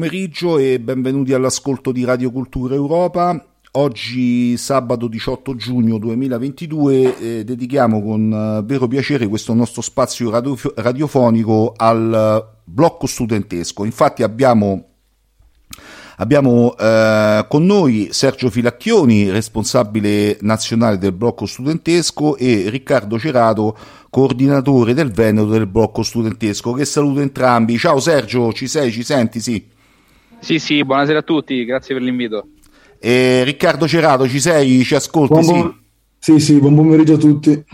pomeriggio e benvenuti all'ascolto di Radio Cultura Europa. Oggi sabato 18 giugno 2022 eh, dedichiamo con eh, vero piacere questo nostro spazio radio- radiofonico al eh, blocco studentesco. Infatti abbiamo Abbiamo eh, con noi Sergio Filacchioni, responsabile nazionale del blocco studentesco, e Riccardo Cerato, coordinatore del Veneto del blocco studentesco. Che saluto entrambi. Ciao Sergio, ci sei, ci senti? Sì. Sì, sì, buonasera a tutti, grazie per l'invito. E Riccardo Cerato, ci sei? Ci ascolti? Buon Sì. pom- sì, sì, buon pomeriggio a tutti.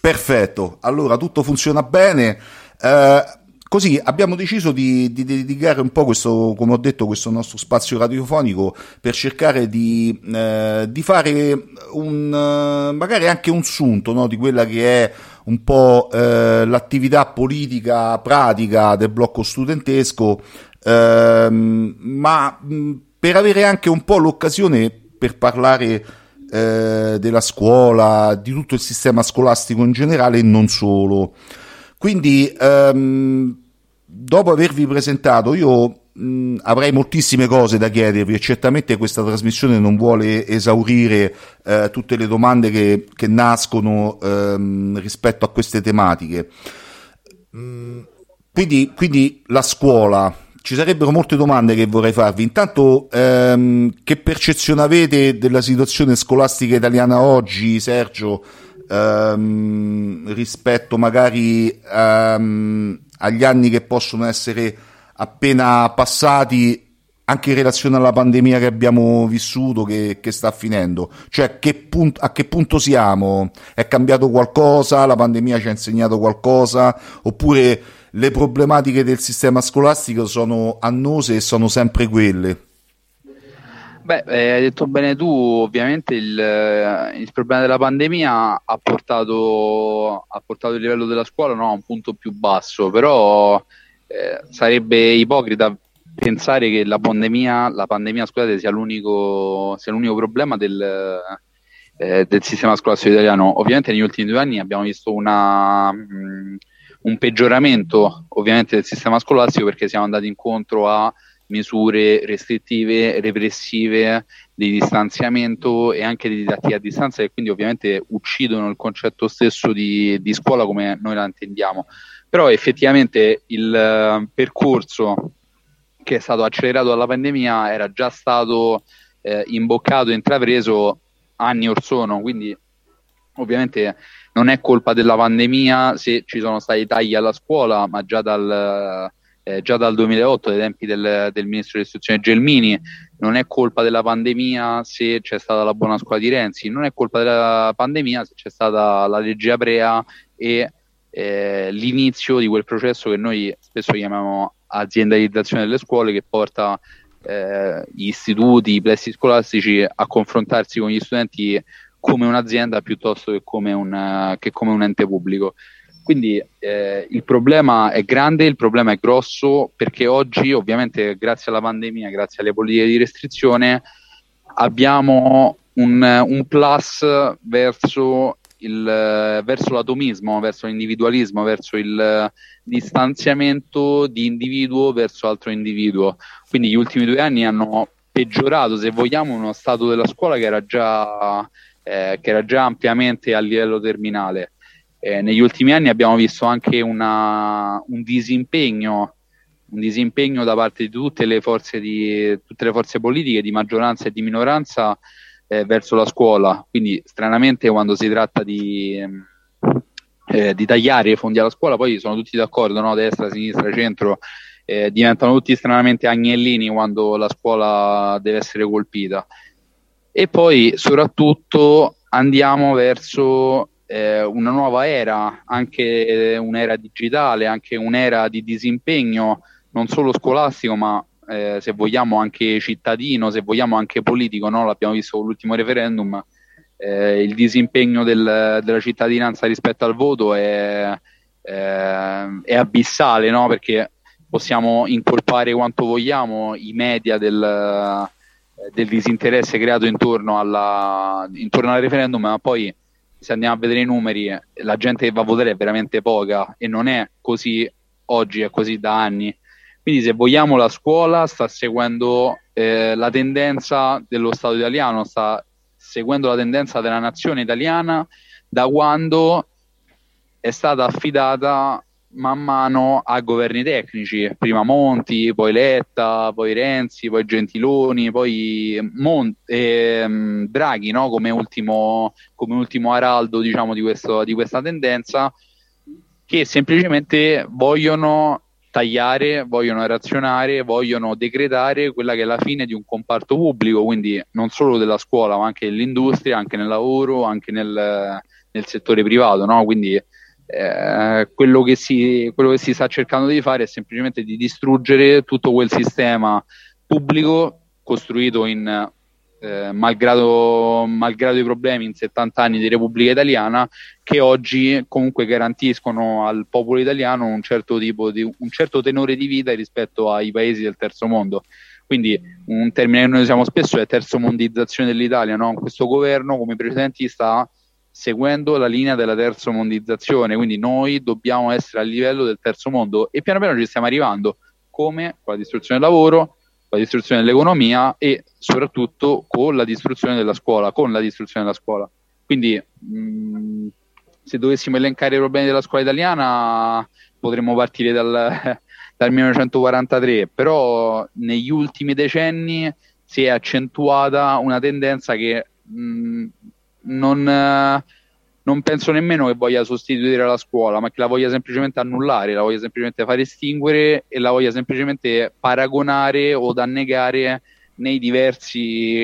Perfetto, allora tutto funziona bene. Eh, così abbiamo deciso di, di dedicare un po' questo, come ho detto, questo nostro spazio radiofonico per cercare di, eh, di fare un, eh, magari anche un sunto no, di quella che è un po' eh, l'attività politica pratica del blocco studentesco, ehm, ma mh, per avere anche un po' l'occasione per parlare eh, della scuola, di tutto il sistema scolastico in generale e non solo. Quindi, ehm, dopo avervi presentato, io mh, avrei moltissime cose da chiedervi e certamente questa trasmissione non vuole esaurire eh, tutte le domande che, che nascono ehm, rispetto a queste tematiche. Mm, Quindi, quindi la scuola, ci sarebbero molte domande che vorrei farvi. Intanto, ehm, che percezione avete della situazione scolastica italiana oggi, Sergio, ehm, rispetto magari ehm, agli anni che possono essere appena passati anche in relazione alla pandemia che abbiamo vissuto, che, che sta finendo? Cioè, che punt- a che punto siamo? È cambiato qualcosa? La pandemia ci ha insegnato qualcosa? Oppure le problematiche del sistema scolastico sono annose e sono sempre quelle? Beh, eh, hai detto bene tu, ovviamente il, eh, il problema della pandemia ha portato, ha portato, il livello della scuola no, a un punto più basso, però eh, sarebbe ipocrita pensare che la pandemia, la pandemia scusate, sia, l'unico, sia l'unico problema del, eh, del, sistema scolastico italiano. Ovviamente negli ultimi due anni abbiamo visto una, mh, un peggioramento ovviamente del sistema scolastico perché siamo andati incontro a misure restrittive, repressive, di distanziamento e anche di didattica a distanza che quindi ovviamente uccidono il concetto stesso di, di scuola come noi la intendiamo. Però effettivamente il uh, percorso che è stato accelerato dalla pandemia era già stato eh, imboccato e intrapreso anni or sono, quindi ovviamente non è colpa della pandemia se ci sono stati tagli alla scuola, ma già dal, eh, già dal 2008, ai tempi del, del ministro dell'istruzione Gelmini, non è colpa della pandemia se c'è stata la buona scuola di Renzi, non è colpa della pandemia se c'è stata la legge Aprea e eh, l'inizio di quel processo che noi spesso chiamiamo aziendalizzazione delle scuole che porta eh, gli istituti, i plessi scolastici a confrontarsi con gli studenti come un'azienda piuttosto che come un, che come un ente pubblico. Quindi eh, il problema è grande, il problema è grosso perché oggi ovviamente grazie alla pandemia, grazie alle politiche di restrizione abbiamo un, un plus verso il, verso l'atomismo, verso l'individualismo, verso il distanziamento di individuo verso altro individuo. Quindi gli ultimi due anni hanno peggiorato, se vogliamo, uno stato della scuola che era già, eh, che era già ampiamente a livello terminale. Eh, negli ultimi anni abbiamo visto anche una, un disimpegno un disimpegno da parte di tutte le forze, di, tutte le forze politiche di maggioranza e di minoranza eh, verso la scuola. Quindi, stranamente, quando si tratta di, eh, di, tagliare i fondi alla scuola, poi sono tutti d'accordo, no? destra, sinistra, centro, eh, diventano tutti stranamente agnellini quando la scuola deve essere colpita. E poi, soprattutto, andiamo verso eh, una nuova era, anche un'era digitale, anche un'era di disimpegno non solo scolastico, ma eh, se vogliamo anche cittadino, se vogliamo anche politico, no? l'abbiamo visto con l'ultimo referendum, eh, il disimpegno del, della cittadinanza rispetto al voto è, è, è abissale, no? perché possiamo incolpare quanto vogliamo i media del, del disinteresse creato intorno, alla, intorno al referendum, ma poi se andiamo a vedere i numeri, la gente che va a votare è veramente poca e non è così oggi, è così da anni. Quindi se vogliamo la scuola sta seguendo eh, la tendenza dello Stato italiano, sta seguendo la tendenza della nazione italiana da quando è stata affidata man mano a governi tecnici, prima Monti, poi Letta, poi Renzi, poi Gentiloni, poi Mon- ehm, Draghi no? come, ultimo, come, ultimo, araldo diciamo, di, questo, di questa tendenza, che semplicemente vogliono tagliare, vogliono razionare, vogliono decretare quella che è la fine di un comparto pubblico, quindi non solo della scuola, ma anche dell'industria, anche nel lavoro, anche nel, nel settore privato. No? Quindi eh, quello, che si, quello che si sta cercando di fare è semplicemente di distruggere tutto quel sistema pubblico costruito in eh, malgrado, malgrado, i problemi in 70 anni di Repubblica Italiana, che oggi comunque garantiscono al popolo italiano un certo, tipo di, un certo tenore di vita rispetto ai paesi del terzo mondo. Quindi un termine che noi usiamo spesso è terzo mondizzazione dell'Italia. No? Questo governo, come i precedenti, sta seguendo la linea della terzo mondizzazione, quindi noi dobbiamo essere a livello del terzo mondo e piano piano ci stiamo arrivando, come con la distruzione del lavoro, la distruzione dell'economia e soprattutto con la distruzione della scuola, con la distruzione della scuola. Quindi mh, se dovessimo elencare i problemi della scuola italiana potremmo partire dal, dal 1943, però negli ultimi decenni si è accentuata una tendenza che mh, non, non, penso nemmeno che voglia sostituire la scuola, ma che la voglia semplicemente annullare, la voglia semplicemente far estinguere e la voglia semplicemente paragonare o annegare nei diversi,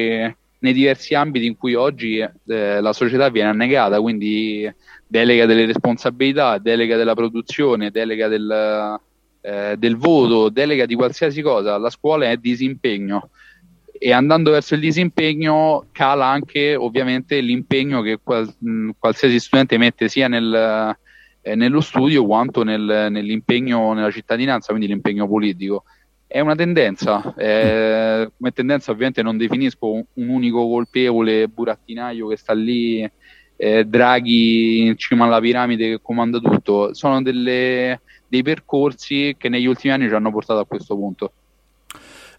nei diversi ambiti in cui oggi eh, la società viene annegata, quindi delega delle responsabilità, delega della produzione, delega del, eh, del voto, delega di qualsiasi cosa, la scuola è disimpegno e andando verso il disimpegno cala anche ovviamente l'impegno che qual- qualsiasi studente mette sia nel, eh, nello studio quanto nel, nell'impegno nella cittadinanza, quindi l'impegno politico. È una tendenza, eh, come tendenza ovviamente non definisco un, un, unico colpevole burattinaio che sta lì, eh, Draghi in cima alla piramide che comanda tutto, sono delle, dei percorsi che negli ultimi anni ci hanno portato a questo punto.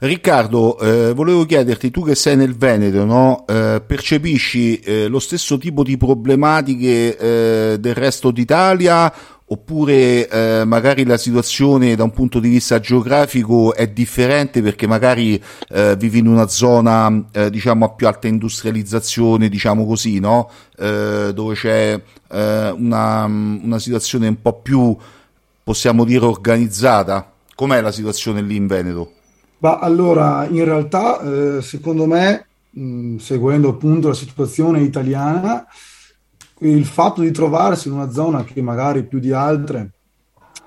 Riccardo, eh, volevo chiederti, tu che sei nel Veneto, no? eh, percepisci eh, lo stesso tipo di problematiche eh, del resto d'Italia oppure eh, magari la situazione da un punto di vista geografico è differente perché magari eh, vivi in una zona diciamo a più alta industrializzazione, diciamo così, no? dove c'è una, una situazione un po' più, possiamo dire, organizzata. Com'è la situazione lì in Veneto? Ma allora, in realtà, eh, secondo me, mh, seguendo appunto la situazione italiana, il fatto di trovarsi in una zona che magari più di altre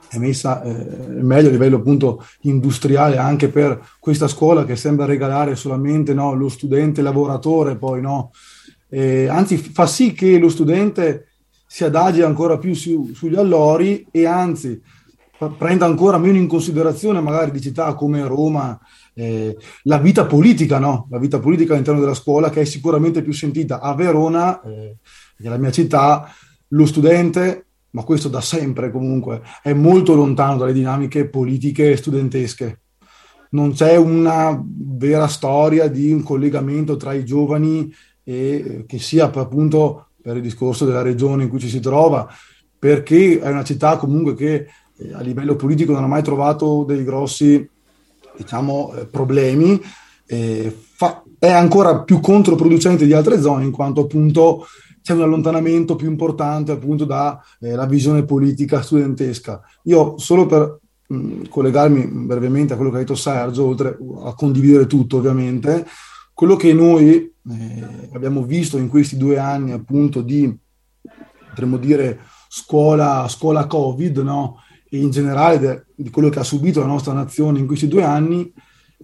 è messa eh, meglio a livello appunto industriale anche per questa scuola che sembra regalare solamente no, lo studente lavoratore, poi no, eh, anzi fa sì che lo studente si adagi ancora più su, sugli allori e anzi prenda ancora meno in considerazione magari di città come Roma eh, la vita politica, no? la vita politica all'interno della scuola che è sicuramente più sentita a Verona, eh, nella mia città, lo studente, ma questo da sempre comunque, è molto lontano dalle dinamiche politiche studentesche. Non c'è una vera storia di un collegamento tra i giovani e che sia appunto per il discorso della regione in cui ci si trova, perché è una città comunque che eh, a livello politico non ha mai trovato dei grossi diciamo, eh, problemi, fa, è ancora più controproducente di altre zone in quanto appunto c'è un allontanamento più importante appunto dalla eh, visione politica studentesca. Io solo per mh, collegarmi brevemente a quello che ha detto Sergio, oltre a condividere tutto ovviamente, quello che noi eh, abbiamo visto in questi due anni appunto di, potremmo dire, scuola, scuola Covid, no? E in generale de, di quello che ha subito la nostra nazione in questi due anni,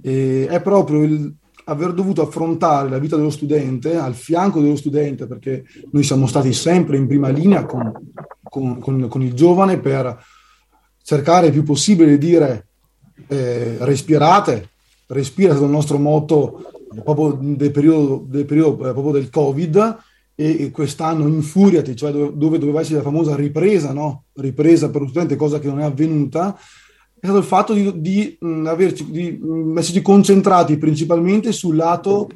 eh, è proprio il aver dovuto affrontare la vita dello studente al fianco dello studente, perché noi siamo stati sempre in prima linea con, con, con, con il giovane per cercare il più possibile di dire eh, respirate, respira il nostro motto proprio del periodo, del, periodo, eh, proprio del Covid, e quest'anno infuriati, cioè dove, dove doveva essere la famosa ripresa, no? ripresa per lo studente, cosa che non è avvenuta, è stato il fatto di, di, mh, averci, di mh, esserci concentrati principalmente sul lato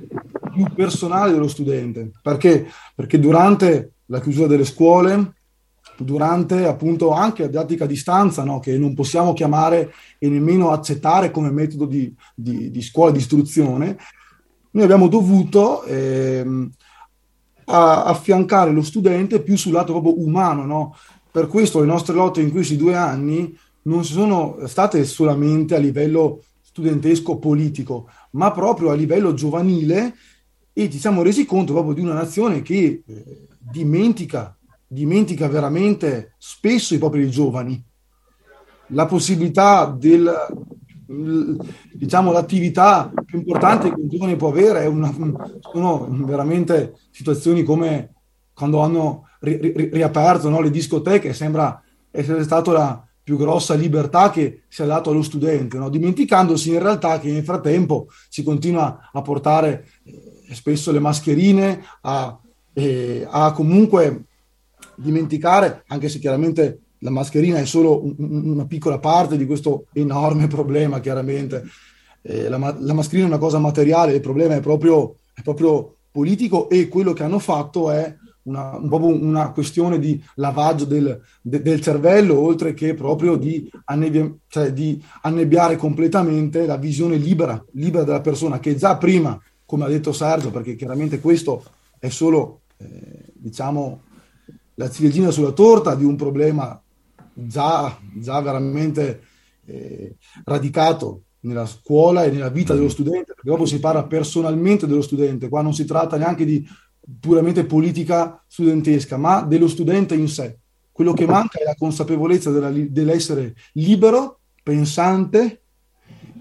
più personale dello studente. Perché? Perché durante la chiusura delle scuole, durante appunto anche la didattica a distanza, no? che non possiamo chiamare e nemmeno accettare come metodo di, di, di scuola di istruzione, noi abbiamo dovuto... Eh, a affiancare lo studente più sul lato proprio umano. No? Per questo le nostre lotte in questi due anni non sono state solamente a livello studentesco politico, ma proprio a livello giovanile e ci siamo resi conto proprio di una nazione che eh, dimentica, dimentica veramente spesso i propri giovani. La possibilità del, diciamo, l'attività più importante che un giovane può avere è una, sono veramente situazioni come quando hanno ri, ri, riaperto no, le discoteche, sembra essere stata la più grossa libertà che si è dato allo studente, no? dimenticandosi in realtà che nel frattempo si continua a portare eh, spesso le mascherine, a, eh, a comunque dimenticare, anche se chiaramente la mascherina è solo un, una piccola parte di questo enorme problema, chiaramente. Eh, la, la, mascherina è una cosa materiale, il problema è proprio, è proprio, politico e quello che hanno fatto è una, un una questione di lavaggio del, de, del, cervello, oltre che proprio di, annebbia, cioè di, annebbiare completamente la visione libera, libera della persona, che già prima, come ha detto Sergio, perché chiaramente questo è solo, eh, diciamo, la ciliegina sulla torta di un problema già, già veramente eh, radicato nella scuola e nella vita dello studente, perché dopo si parla personalmente dello studente, qua non si tratta neanche di puramente politica studentesca, ma dello studente in sé. Quello che manca è la consapevolezza della, dell'essere libero, pensante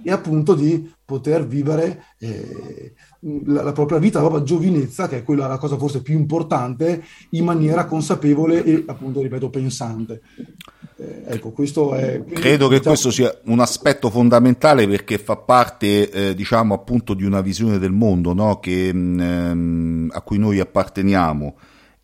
e appunto di poter vivere eh, la, la, propria vita, la propria giovinezza, che è quella la cosa forse più importante, in maniera consapevole e appunto, ripeto, pensante. Eh, ecco, questo è... Credo che diciamo... questo sia un aspetto fondamentale perché fa parte, eh, diciamo, appunto di una visione del mondo no? che, mh, ehm, a cui noi apparteniamo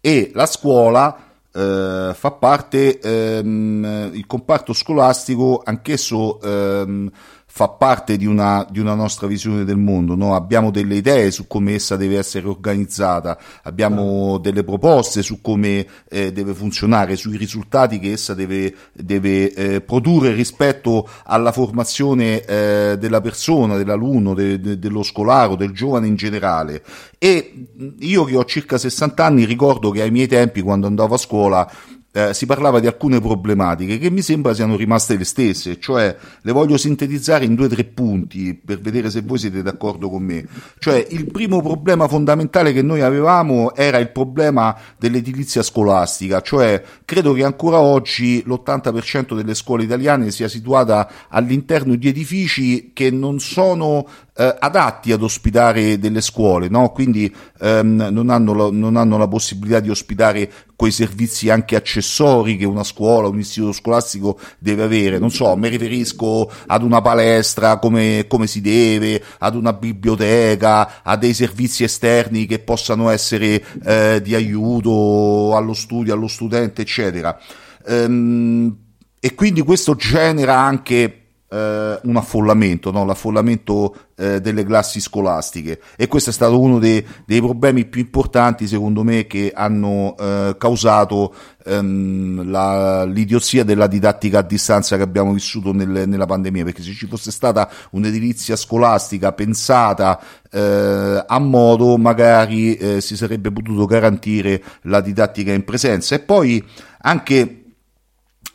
e la scuola eh, fa parte, ehm, il comparto scolastico anch'esso ehm, fa parte di una, di una nostra visione del mondo, no? abbiamo delle idee su come essa deve essere organizzata, abbiamo delle proposte su come eh, deve funzionare, sui risultati che essa deve, deve eh, produrre rispetto alla formazione eh, della persona, dell'alunno, de, de, dello scolaro, del giovane in generale. E io che ho circa 60 anni ricordo che ai miei tempi, quando andavo a scuola, eh, si parlava di alcune problematiche che mi sembra siano rimaste le stesse, cioè le voglio sintetizzare in due o tre punti per vedere se voi siete d'accordo con me. Cioè il primo problema fondamentale che noi avevamo era il problema dell'edilizia scolastica, cioè credo che ancora oggi l'80% delle scuole italiane sia situata all'interno di edifici che non sono eh, adatti ad ospitare delle scuole, no? quindi ehm, non, hanno la, non, hanno la, possibilità di ospitare quei servizi anche accessori che una scuola, un istituto scolastico deve avere. Non so, mi riferisco ad una palestra come, come si deve, ad una biblioteca, a dei servizi esterni che possano essere eh, di aiuto allo studio, allo studente, eccetera. Ehm, e quindi questo genera anche eh, un affollamento, no? l'affollamento eh, delle classi scolastiche. E questo è stato uno dei, dei problemi più importanti secondo me che hanno eh, causato ehm, la, l'idiozia della didattica a distanza che abbiamo vissuto nel, nella pandemia. Perché se ci fosse stata un'edilizia scolastica pensata eh, a modo magari eh, si sarebbe potuto garantire la didattica in presenza. E poi anche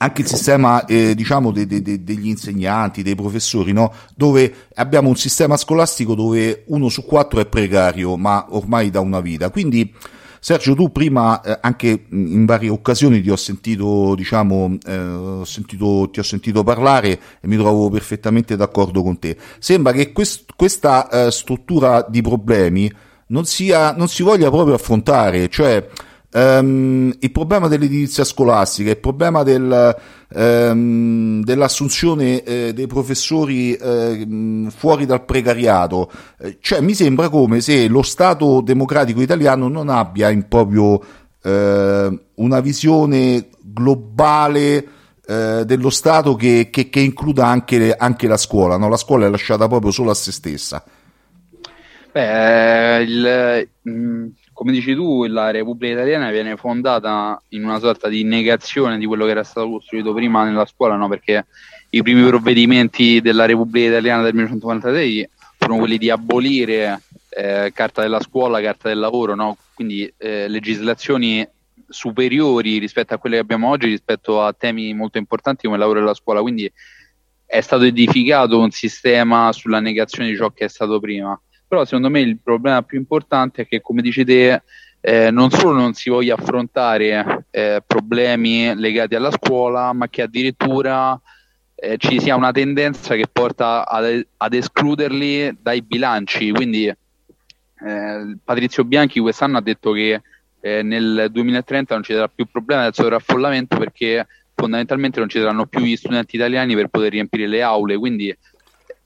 anche il sistema eh, diciamo de, de, de, degli insegnanti, dei professori, no? dove abbiamo un sistema scolastico dove uno su quattro è precario, ma ormai da una vita. Quindi Sergio, tu prima eh, anche in varie occasioni ti ho sentito, diciamo, eh, ho sentito, ti ho sentito parlare e mi trovo perfettamente d'accordo con te. Sembra che quest, questa eh, struttura di problemi non, sia, non si voglia proprio affrontare, cioè Um, il problema dell'edilizia scolastica, il problema del, um, dell'assunzione eh, dei professori eh, fuori dal precariato, eh, cioè mi sembra come se lo Stato democratico italiano non abbia in proprio eh, una visione globale eh, dello Stato che, che, che includa anche, anche, la scuola, no? la scuola è lasciata proprio solo a se stessa. Beh, il, mm, come dici tu, la Repubblica Italiana viene fondata in una sorta di negazione di quello che era stato costruito prima nella scuola, no? perché i primi provvedimenti della Repubblica Italiana del 1946 furono quelli di abolire eh, carta della scuola, carta del lavoro, no? quindi eh, legislazioni superiori rispetto a quelle che abbiamo oggi, rispetto a temi molto importanti come il lavoro e la scuola. Quindi è stato edificato un sistema sulla negazione di ciò che è stato prima però secondo me il problema più importante è che come dici te eh, non solo non si voglia affrontare eh, problemi legati alla scuola ma che addirittura eh, ci sia una tendenza che porta ad, ad escluderli dai bilanci. Quindi eh, Patrizio Bianchi quest'anno ha detto che eh, nel 2030 non ci sarà più problema del sovraffollamento perché fondamentalmente non ci saranno più gli studenti italiani per poter riempire le aule. Quindi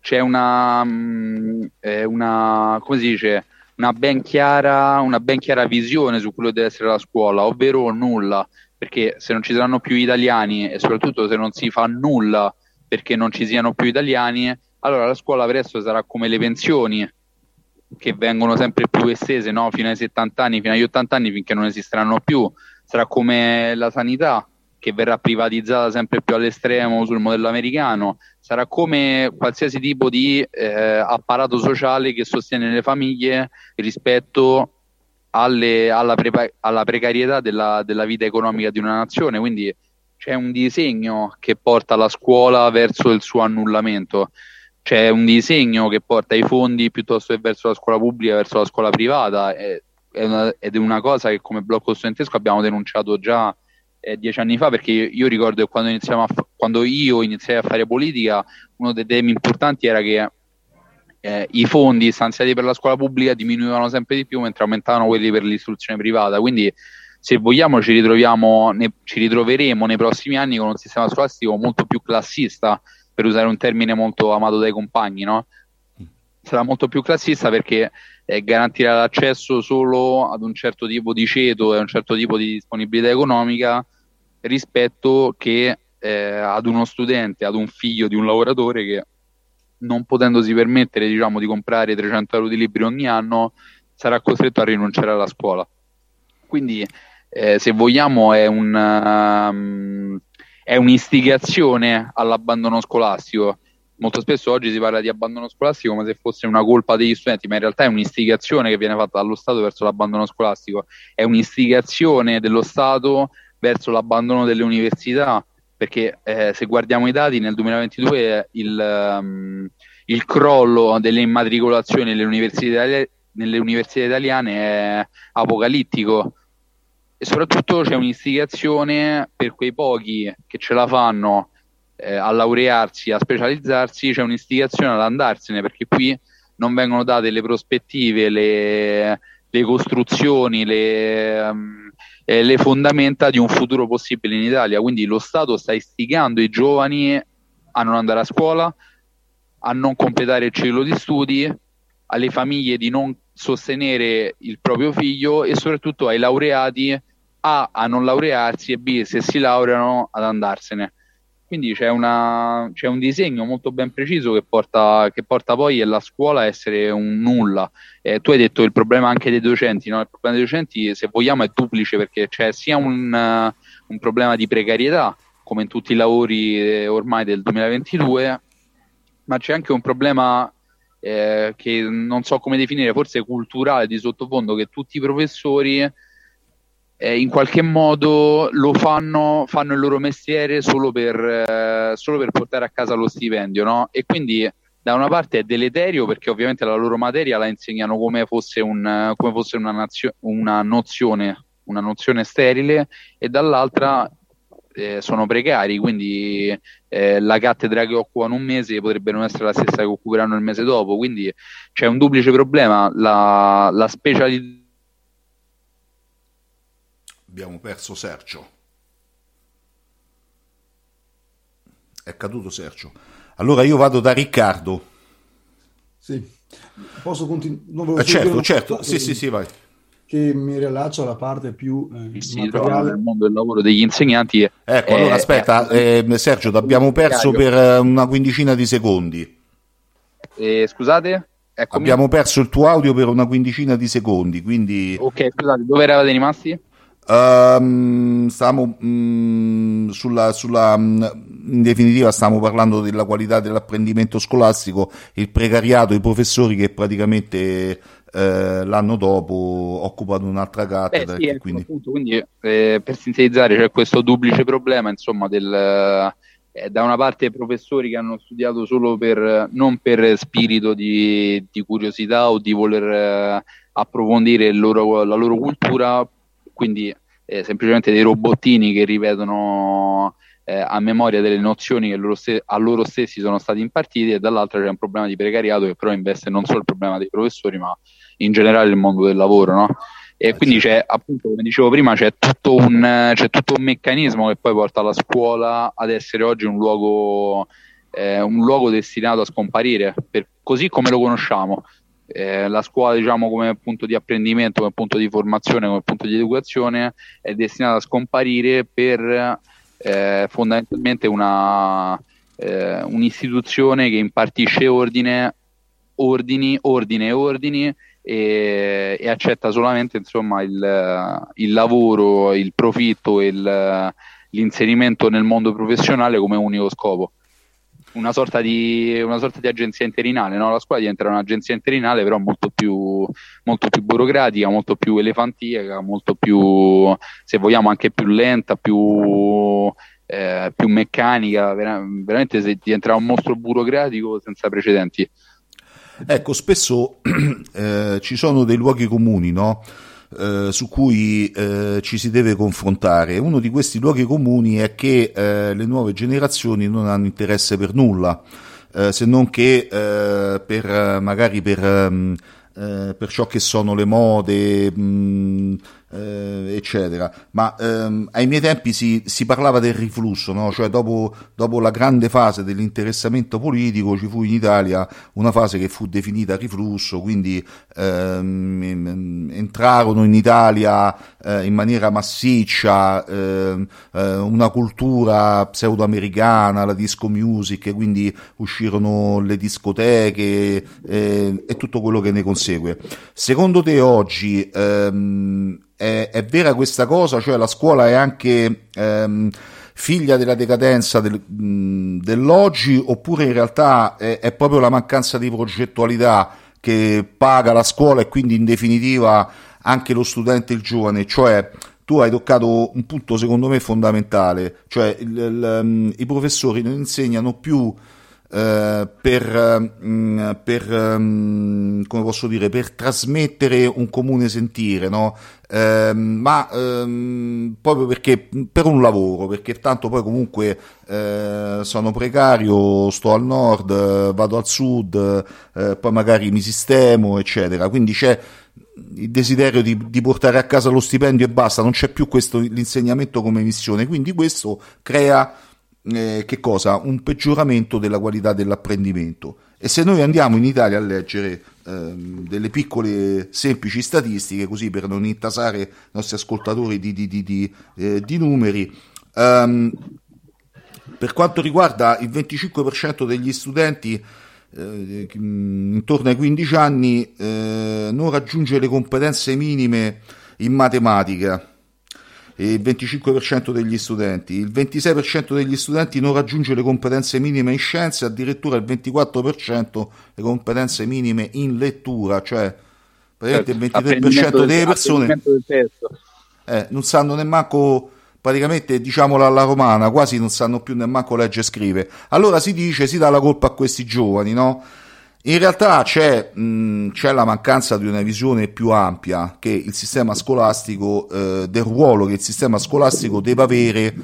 c'è una, mm, una, come si dice, una ben, chiara, una ben chiara visione su quello che deve essere la scuola, ovvero nulla, perché se non ci saranno più italiani e soprattutto se non si fa nulla perché non ci siano più italiani, allora la scuola presto sarà come le pensioni, che vengono sempre più estese no? fino ai 70 anni, fino agli 80 anni finché non esisteranno più, sarà come la sanità che verrà privatizzata sempre più all'estremo sul modello americano, sarà come qualsiasi tipo di eh, apparato sociale che sostiene le famiglie rispetto alle, alla, pre- alla, precarietà della, della, vita economica di una nazione. Quindi c'è un disegno che porta la scuola verso il suo annullamento, c'è un disegno che porta i fondi piuttosto che verso la scuola pubblica, verso la scuola privata. È, è una, ed è una cosa che come blocco studentesco abbiamo denunciato già eh, dieci anni fa, perché io, ricordo che quando, fa- quando io iniziai a fare politica, uno dei temi importanti era che eh, i fondi stanziati per la scuola pubblica diminuivano sempre di più mentre aumentavano quelli per l'istruzione privata. Quindi, se vogliamo, ci, ne, ci ritroveremo nei prossimi anni con un sistema scolastico molto più classista, per usare un termine molto amato dai compagni, no? Sarà molto più classista perché eh, garantirà l'accesso solo ad un certo tipo di ceto e a un certo tipo di disponibilità economica rispetto che eh, ad uno studente, ad un figlio di un lavoratore che non potendosi permettere diciamo, di comprare 300 euro di libri ogni anno sarà costretto a rinunciare alla scuola. Quindi eh, se vogliamo è, un, um, è un'istigazione all'abbandono scolastico molto spesso oggi si parla di abbandono scolastico come se fosse una colpa degli studenti, ma in realtà è un'istigazione che viene fatta dallo Stato verso l'abbandono scolastico, è un'istigazione dello Stato verso l'abbandono delle università, perché eh, se guardiamo i dati nel 2022 il, um, il crollo delle immatricolazioni nelle università, nelle università italiane è apocalittico. E soprattutto c'è un'istigazione per quei pochi che ce la fanno eh, a laurearsi, a specializzarsi, c'è un'istigazione ad andarsene perché qui non vengono date le prospettive, le, le costruzioni, le, um, eh, le, fondamenta di un futuro possibile in Italia. Quindi lo Stato sta istigando i giovani a non andare a scuola, a non completare il ciclo di studi, alle famiglie di non sostenere il proprio figlio e soprattutto ai laureati A a non laurearsi e B se si laureano ad andarsene. Quindi c'è, una, c'è, un disegno molto ben preciso che porta, che porta poi la scuola a essere un nulla. Eh, tu hai detto il problema anche dei docenti, no? il problema dei docenti se vogliamo è duplice perché c'è sia un, uh, un problema di precarietà, come in tutti i lavori eh, ormai del 2022, ma c'è anche un problema eh, che non so come definire, forse culturale di sottofondo, che tutti i professori eh, in qualche modo lo fanno, fanno il loro mestiere solo per, eh, solo per portare a casa lo stipendio, no? E quindi da una parte è deleterio perché ovviamente la loro materia la insegnano come fosse, un, come fosse una, nazio- una, nozione, una nozione sterile e dall'altra eh, sono precari, quindi eh, la cattedra che occupano un mese potrebbe non essere la stessa che occuperanno il mese dopo, quindi c'è un duplice problema, la, la specializzazione Abbiamo perso Sergio. È caduto Sergio. Allora io vado da Riccardo. Sì, posso continuare? Eh, certo, certo, sì, sì, sì, vai. Che mi riallaccio alla parte più eh, si trova nel mondo del lavoro degli insegnanti. Ecco, allora aspetta, eh, Sergio, abbiamo perso per eh, una quindicina di secondi. Eh, scusate? Eccomi. Abbiamo perso il tuo audio per una quindicina di secondi, quindi... Ok, scusate, dove eravate rimasti? Um, stiamo um, sulla, sulla um, in definitiva stiamo parlando della qualità dell'apprendimento scolastico, il precariato, i professori che praticamente eh, l'anno dopo occupano un'altra cattedra. Beh, sì, ecco, quindi, appunto, quindi eh, per sintetizzare c'è questo duplice problema, insomma, del, eh, da una parte professori che hanno studiato solo per, non per spirito di, di curiosità o di voler eh, approfondire loro, la loro cultura, quindi eh, semplicemente dei robottini che ripetono eh, a memoria delle nozioni che loro st- a loro stessi sono stati impartiti e dall'altra c'è un problema di precariato che però investe non solo il problema dei professori ma in generale il mondo del lavoro, no? E quindi c'è, appunto, come dicevo prima, c'è tutto, un, c'è tutto un meccanismo che poi porta la scuola ad essere oggi un luogo, eh, un luogo destinato a scomparire, per, così come lo conosciamo eh, la scuola diciamo come punto di apprendimento, come punto di formazione, come punto di educazione è destinata a scomparire per eh, fondamentalmente una, eh, un'istituzione che impartisce ordine ordini, ordine ordini e, e accetta solamente insomma, il, il, lavoro, il profitto e l'inserimento nel mondo professionale come unico scopo. Una sorta di, una sorta di agenzia interinale, no? la scuola diventerà un'agenzia interinale però molto più, molto più burocratica, molto più elefantica, molto più, se vogliamo, anche più lenta, più, eh, più meccanica, vera- veramente diventerà un mostro burocratico senza precedenti. Ecco, spesso eh, ci sono dei luoghi comuni, no? Eh, su cui eh, ci si deve confrontare. Uno di questi luoghi comuni è che eh, le nuove generazioni non hanno interesse per nulla, eh, se non che eh, per magari per, um, per ciò che sono le mode. Mh, mm, eh, eccetera. Ma ehm, ai miei tempi si, si, parlava del riflusso, no? cioè dopo, dopo, la grande fase dell'interessamento politico ci fu in Italia una fase che fu definita riflusso, quindi ehm, entrarono in Italia eh, in maniera massiccia ehm, eh, una cultura pseudoamericana, la disco music, quindi uscirono le discoteche eh, e tutto quello che ne consegue. Secondo te oggi ehm, è, è, vera questa cosa, cioè la scuola è anche ehm, figlia della decadenza del, dell'oggi oppure in realtà è, è, proprio la mancanza di progettualità che paga la scuola e quindi in definitiva anche lo studente il giovane, cioè tu hai toccato un punto secondo me fondamentale, cioè il, il, um, i professori non insegnano più Uh, per, um, per um, come posso dire per trasmettere un comune sentire no? Uh, ma um, proprio perché per un lavoro perché tanto poi comunque uh, sono precario sto al nord vado al sud poi magari mi sistemo eccetera quindi c'è il desiderio di, di, portare a casa lo stipendio e basta non c'è più questo l'insegnamento come missione quindi questo crea eh, che cosa? Un peggioramento della qualità dell'apprendimento. E se noi andiamo in Italia a leggere eh, delle piccole semplici statistiche, così per non intasare i nostri ascoltatori di, di, di, eh, numeri, ehm, per quanto riguarda il 25% degli studenti eh, intorno ai 15 anni eh, non raggiunge le competenze minime in matematica. Il 25% degli studenti, il 26% degli studenti non raggiunge le competenze minime in scienze, addirittura il 24% le competenze minime in lettura, cioè praticamente certo, il 23% delle persone eh, non sanno nemmeno praticamente diciamola alla romana, quasi non sanno più nemmeno leggere e scrivere. Allora si dice, si dà la colpa a questi giovani, no? In realtà c'è, mh, c'è, la mancanza di una visione più ampia che il sistema scolastico, eh, del ruolo che il sistema scolastico deve avere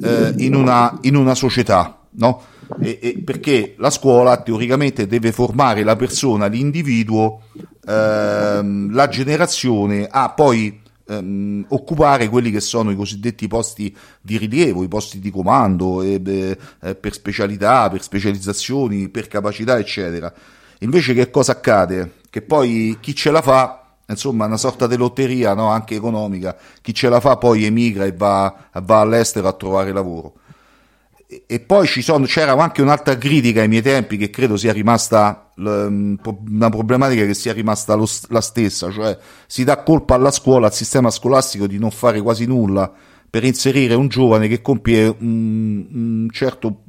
eh, in, una, in, una, società, no? E, e perché la scuola teoricamente deve formare la persona, l'individuo, ehm, la generazione a poi ehm, occupare quelli che sono i cosiddetti posti di rilievo, i posti di comando eh, per specialità, per specializzazioni, per capacità, eccetera. Invece che cosa accade? Che poi chi ce la fa, insomma, una sorta di lotteria no? anche economica, chi ce la fa poi emigra e va, va all'estero a trovare lavoro. E, poi sono, c'era anche un'altra critica ai miei tempi che credo sia rimasta una problematica che sia rimasta lo, la stessa, cioè si dà colpa alla scuola, al sistema scolastico di non fare quasi nulla per inserire un giovane che compie un, un certo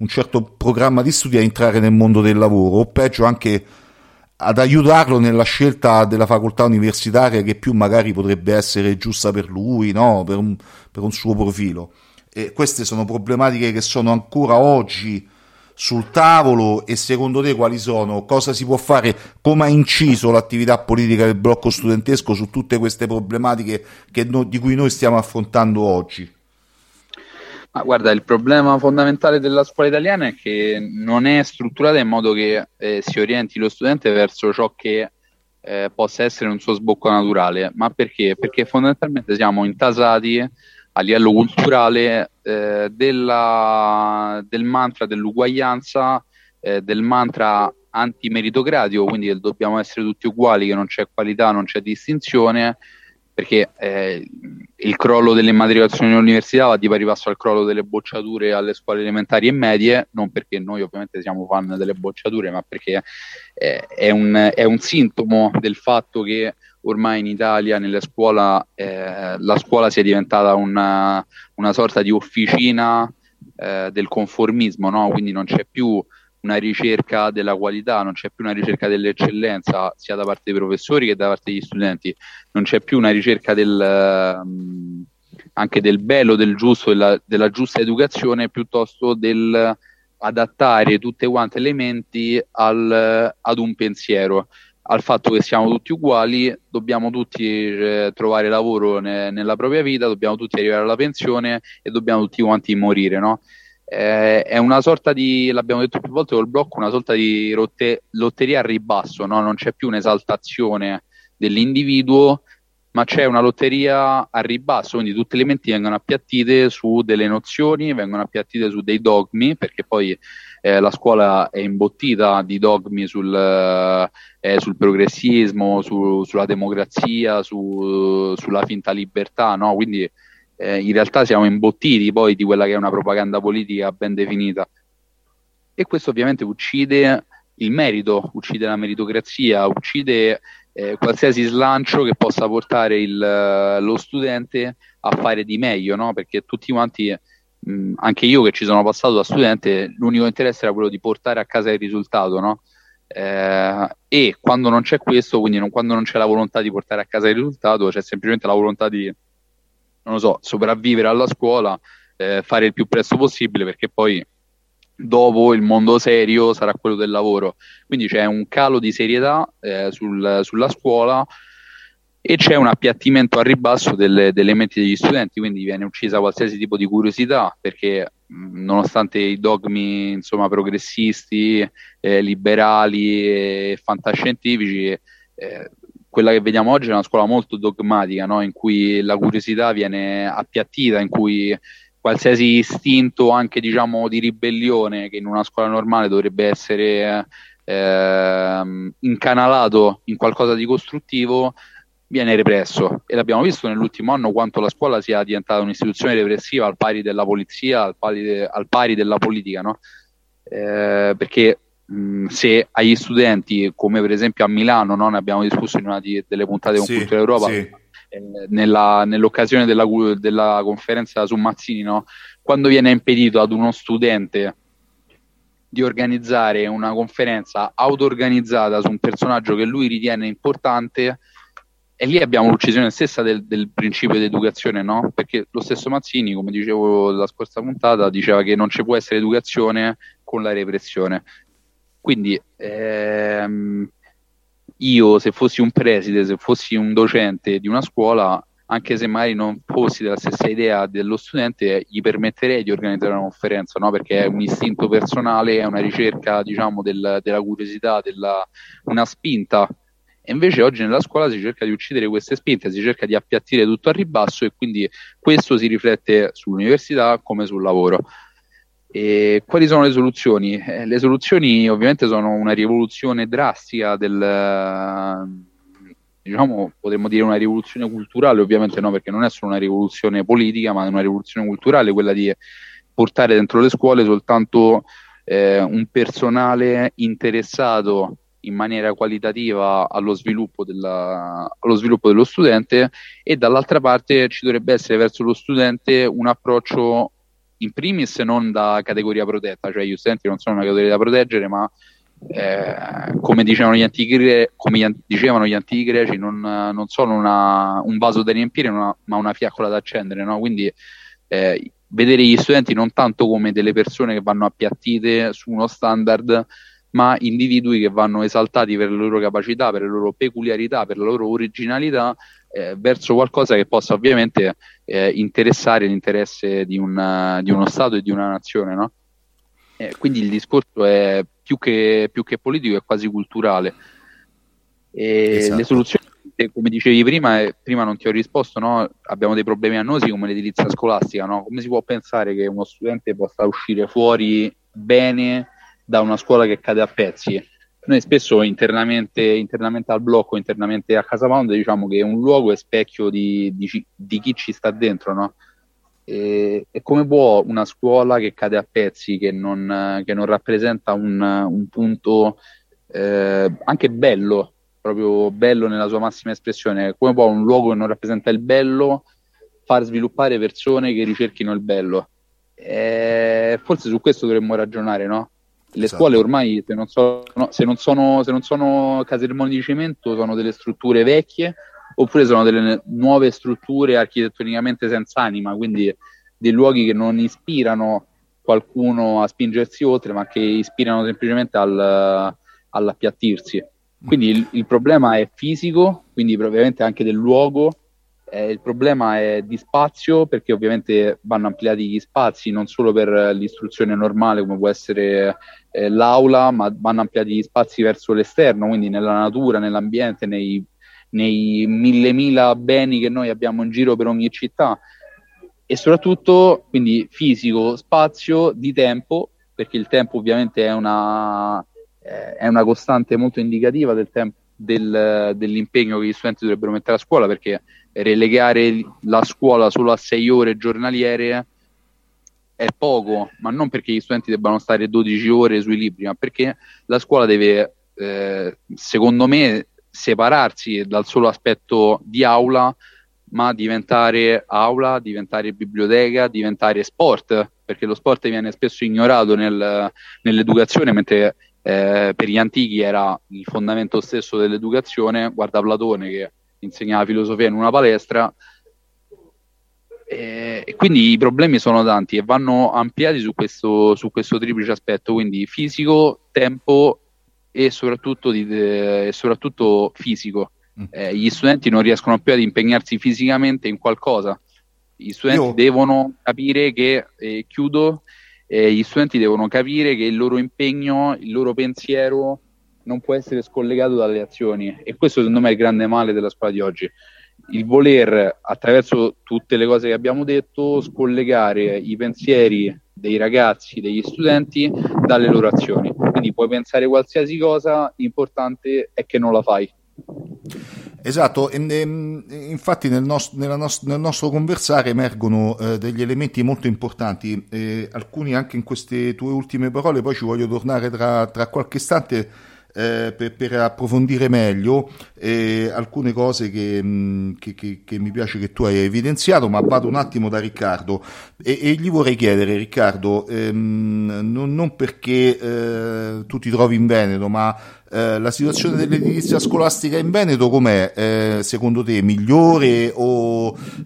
un certo programma di studi a entrare nel mondo del lavoro o peggio anche ad aiutarlo nella scelta della facoltà universitaria che più magari potrebbe essere giusta per lui, no? per, un, per un suo profilo. E queste sono problematiche che sono ancora oggi sul tavolo e secondo te quali sono? Cosa si può fare? Come ha inciso l'attività politica del blocco studentesco su tutte queste problematiche no, di cui noi stiamo affrontando oggi? Ma guarda, il problema fondamentale della scuola italiana è che non è strutturata in modo che eh, si orienti lo studente verso ciò che eh, possa essere un suo sbocco naturale. Ma perché? Perché fondamentalmente siamo intasati a livello culturale eh, della, del mantra dell'uguaglianza, eh, del mantra antimeritocratico, quindi che dobbiamo essere tutti uguali, che non c'è qualità, non c'è distinzione perché eh, il crollo delle immatricolazioni all'università va di pari passo al crollo delle bocciature alle scuole elementari e medie, non perché noi ovviamente siamo fan delle bocciature, ma perché eh, è, un, è, un, sintomo del fatto che ormai in Italia nelle scuole eh, la scuola sia diventata una, una sorta di officina eh, del conformismo, no? quindi non c'è più una ricerca della qualità, non c'è più una ricerca dell'eccellenza sia da parte dei professori che da parte degli studenti, non c'è più una ricerca del, um, anche del bello, del giusto, della, della giusta educazione, piuttosto del adattare tutte quante elementi al, ad un pensiero, al fatto che siamo tutti uguali, dobbiamo tutti eh, trovare lavoro ne, nella propria vita, dobbiamo tutti arrivare alla pensione e dobbiamo tutti quanti morire, no? eh, è una sorta di, l'abbiamo detto più volte col blocco, una sorta di rotte, lotteria a ribasso, no? non c'è più un'esaltazione dell'individuo, ma c'è una lotteria a ribasso, quindi tutti gli elementi vengono appiattite su delle nozioni, vengono appiattite su dei dogmi, perché poi eh, la scuola è imbottita di dogmi sul, eh, sul progressismo, su, sulla democrazia, su, sulla finta libertà, no? quindi eh, in realtà siamo imbottiti poi di quella che è una propaganda politica ben definita. E questo ovviamente uccide il merito, uccide la meritocrazia, uccide eh, qualsiasi slancio che possa portare il, lo studente a fare di meglio, no? perché tutti quanti, mh, anche io che ci sono passato da studente, l'unico interesse era quello di portare a casa il risultato, no? eh, e quando non c'è questo, quindi non, quando non c'è la volontà di portare a casa il risultato, c'è semplicemente la volontà di non so, sopravvivere alla scuola, eh, fare il più presto possibile perché poi dopo il mondo serio sarà quello del lavoro. Quindi c'è un calo di serietà eh, sul, sulla scuola e c'è un appiattimento a ribasso delle, delle menti degli studenti, quindi viene uccisa qualsiasi tipo di curiosità perché nonostante i dogmi insomma, progressisti, eh, liberali e fantascientifici, eh, quella che vediamo oggi è una scuola molto dogmatica, no? in cui la curiosità viene appiattita, in cui qualsiasi istinto anche diciamo di ribellione che in una scuola normale dovrebbe essere eh, incanalato in qualcosa di costruttivo viene represso e l'abbiamo visto nell'ultimo anno quanto la scuola sia diventata un'istituzione repressiva al pari della polizia, al pari, de, al pari della politica, no? eh, perché se agli studenti, come per esempio a Milano, no? ne abbiamo discusso in una di, delle puntate con sì, Cultura Europa, sì. Nella, nell'occasione della, della, conferenza su Mazzini, no? quando viene impedito ad uno studente di organizzare una conferenza auto-organizzata su un personaggio che lui ritiene importante, e lì abbiamo l'uccisione stessa del, del principio di educazione, no? Perché lo stesso Mazzini, come dicevo la scorsa puntata, diceva che non ci può essere educazione con la repressione. Quindi ehm, io se fossi un preside, se fossi un docente di una scuola, anche se magari non fossi della stessa idea dello studente, gli permetterei di organizzare una conferenza, no? perché è un istinto personale, è una ricerca diciamo, del, della curiosità, della, una spinta. E invece oggi nella scuola si cerca di uccidere queste spinte, si cerca di appiattire tutto a ribasso e quindi questo si riflette sull'università come sul lavoro. E quali sono le soluzioni? Eh, le soluzioni ovviamente sono una rivoluzione drastica del, diciamo, potremmo dire una rivoluzione culturale, ovviamente no, perché non è solo una rivoluzione politica, ma è una rivoluzione culturale, quella di portare dentro le scuole soltanto eh, un personale interessato in maniera qualitativa allo sviluppo, della, allo sviluppo dello studente e dall'altra parte ci dovrebbe essere verso lo studente un approccio in primis non da categoria protetta, cioè gli studenti non sono una categoria da proteggere, ma eh, come, dicevano gli antichi, greci, non, non sono una, un vaso da riempire, una, ma una fiaccola da accendere. No? Quindi eh, vedere gli studenti non tanto come delle persone che vanno appiattite su uno standard, ma individui che vanno esaltati per le loro capacità, per le loro peculiarità, per la loro originalità eh, verso qualcosa che possa ovviamente eh, interessare l'interesse di, una, di, uno Stato e di una nazione. No? Eh, quindi il discorso è più che, più che, politico, è quasi culturale. Esatto. Le soluzioni, come dicevi prima, prima non ti ho risposto, no? abbiamo dei problemi annosi come l'edilizia scolastica. No? Come si può pensare che uno studente possa uscire fuori bene da una scuola che cade a pezzi? Noi spesso internamente, internamente, al blocco, internamente a Casa Pound, diciamo che un luogo è specchio di, di, di chi ci sta dentro, no? E, e, come può una scuola che cade a pezzi, che non, che non rappresenta un, un punto eh, anche bello, proprio bello nella sua massima espressione, come può un luogo che non rappresenta il bello far sviluppare persone che ricerchino il bello? Eh, forse su questo dovremmo ragionare, no? Le esatto. scuole ormai, se non, sono, se, non sono, se non sono casermoni di cemento, sono delle strutture vecchie oppure sono delle nuove strutture architettonicamente senza anima, quindi dei luoghi che non ispirano qualcuno a spingersi oltre, ma che ispirano semplicemente al, all'appiattirsi. Quindi il, il, problema è fisico, quindi ovviamente anche del luogo, eh, il problema è di spazio perché ovviamente vanno ampliati gli spazi non solo per l'istruzione normale come può essere eh, l'aula, ma vanno ampliati gli spazi verso l'esterno, quindi nella natura, nell'ambiente, nei, nei mille mila beni che noi abbiamo in giro per ogni città. E soprattutto quindi fisico, spazio, di tempo, perché il tempo ovviamente è una, eh, è una costante molto indicativa del tempo, del, dell'impegno che gli studenti dovrebbero mettere a scuola, perché relegare la scuola solo a sei ore giornaliere è poco, ma non perché gli studenti debbano stare 12 ore sui libri, ma perché la scuola deve, eh, secondo me, separarsi dal solo aspetto di aula, ma diventare aula, diventare biblioteca, diventare sport, perché lo sport viene spesso ignorato nel, nell'educazione, mentre eh, per gli antichi era il fondamento stesso dell'educazione. Guarda Platone che insegnava filosofia in una palestra, e quindi i problemi sono tanti e vanno ampliati su questo, su questo triplice aspetto, quindi fisico, tempo e soprattutto, di, e soprattutto fisico. Mm. Eh, gli studenti non riescono più ad impegnarsi fisicamente in qualcosa. Gli studenti Io... devono capire che, eh, chiudo, eh, gli studenti devono capire che il loro impegno, il loro pensiero non può essere scollegato dalle azioni e questo secondo me è il grande male della scuola di oggi il voler attraverso tutte le cose che abbiamo detto scollegare i pensieri dei ragazzi, degli studenti dalle loro azioni. Quindi puoi pensare qualsiasi cosa, l'importante è che non la fai. Esatto, infatti nel, nos- nos- nel, nostro conversare emergono eh, degli elementi molto importanti, eh, alcuni anche in queste tue ultime parole, poi ci voglio tornare tra, tra qualche istante eh, per, per, approfondire meglio eh, alcune cose che, mh, che, che, che, mi piace che tu hai evidenziato, ma vado un attimo da Riccardo e, e gli vorrei chiedere, Riccardo, ehm, non, non, perché eh, tu ti trovi in Veneto, ma eh, la situazione dell'edilizia scolastica in Veneto com'è? Eh, secondo te migliore o mm,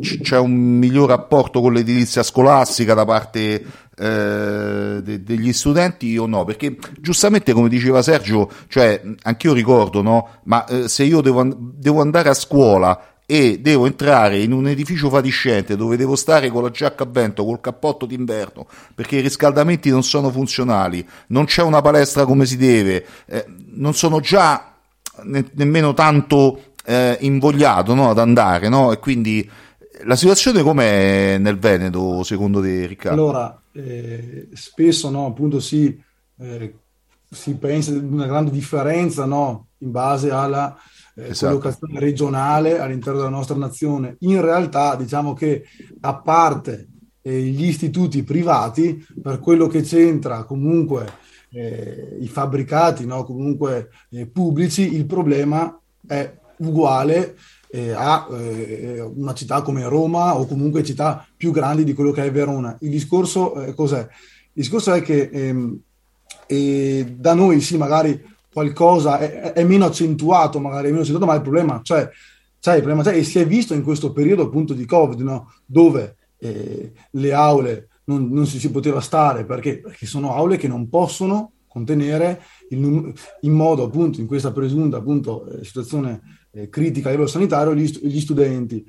c'è un miglior rapporto con l'edilizia scolastica da parte eh, de- degli studenti o no? Perché giustamente come diceva Sergio, cioè anch'io ricordo, no? Ma eh, se io devo, an- devo andare a scuola e devo entrare in un edificio fatiscente dove devo stare con la giacca a vento, col cappotto d'inverno, perché i riscaldamenti non sono funzionali, non c'è una palestra come si deve, eh, non sono già ne- nemmeno tanto eh, invogliato no, ad andare, no? E quindi la situazione com'è nel Veneto, secondo te, Riccardo? Allora, eh, spesso no, appunto si, eh, si pensa ad una grande differenza no, in base alla eh, esatto. collocazione regionale all'interno della nostra nazione. In realtà diciamo che a parte eh, gli istituti privati, per quello che c'entra comunque eh, i fabbricati no, comunque eh, pubblici, il problema è uguale eh, a eh, una città come Roma o comunque città più grandi di quello che è Verona. Il discorso eh, cos'è? Il discorso è che ehm, da noi sì, magari qualcosa è, è, meno accentuato, magari è meno accentuato, ma il problema c'è, c'è il problema c'è e si è visto in questo periodo appunto di Covid, no? dove eh, le aule non, non si, si, poteva stare perché, perché sono aule che non possono contenere il, in modo appunto in questa presunta appunto eh, situazione eh, critica a livello sanitario gli, gli, studenti.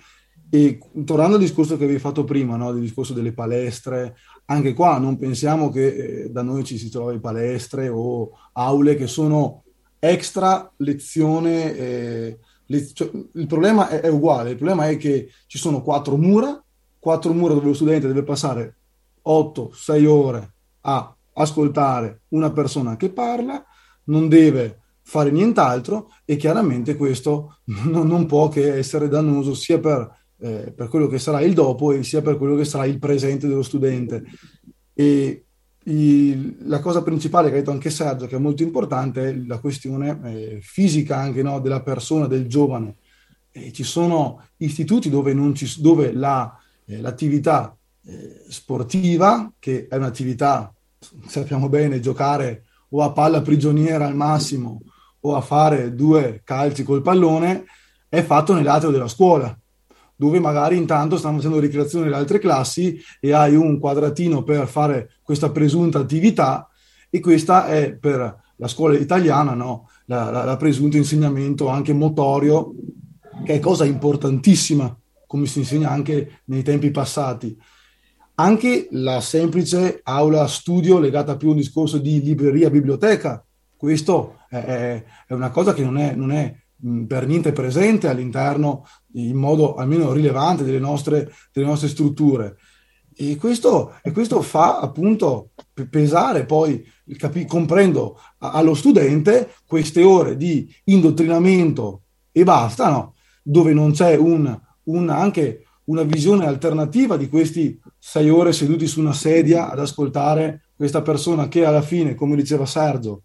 E tornando al discorso che avevi fatto prima, no? del discorso delle palestre, anche qua non pensiamo che eh, da noi ci si trovi palestre o aule che sono extra lezione. Eh, le, cioè, il problema è, è, uguale, il problema è che ci sono quattro mura, quattro mura dove lo studente deve passare 8-6 ore a ascoltare una persona che parla, non deve fare nient'altro e chiaramente questo non, non può che essere dannoso sia per, eh, per, quello che sarà il dopo e sia per quello che sarà il presente dello studente. E il, la cosa principale che ha detto anche Sergio, che è molto importante, è la questione eh, fisica anche no, della persona, del giovane. E ci sono istituti dove, ci, dove la, eh, l'attività eh, sportiva, che è un'attività, sappiamo bene, giocare o a palla prigioniera al massimo o a fare due calci col pallone è fatto nell'atrio della scuola, dove magari intanto stanno facendo ricreazione le altre classi e hai un quadratino per fare questa presunta attività e questa è per la scuola italiana no? la, la, la presunto insegnamento anche motorio, che è cosa importantissima, come si insegna anche nei tempi passati. Anche la semplice aula studio legata più a un discorso di libreria, biblioteca, questo è, è una cosa che non è, non è per niente presente all'interno, in modo almeno rilevante, delle nostre, delle nostre strutture. E questo, e questo, fa appunto pesare poi, capi, comprendo allo studente queste ore di indottrinamento e basta, no? dove non c'è un, un, anche una visione alternativa di questi sei ore seduti su una sedia ad ascoltare questa persona che alla fine, come diceva Sergio,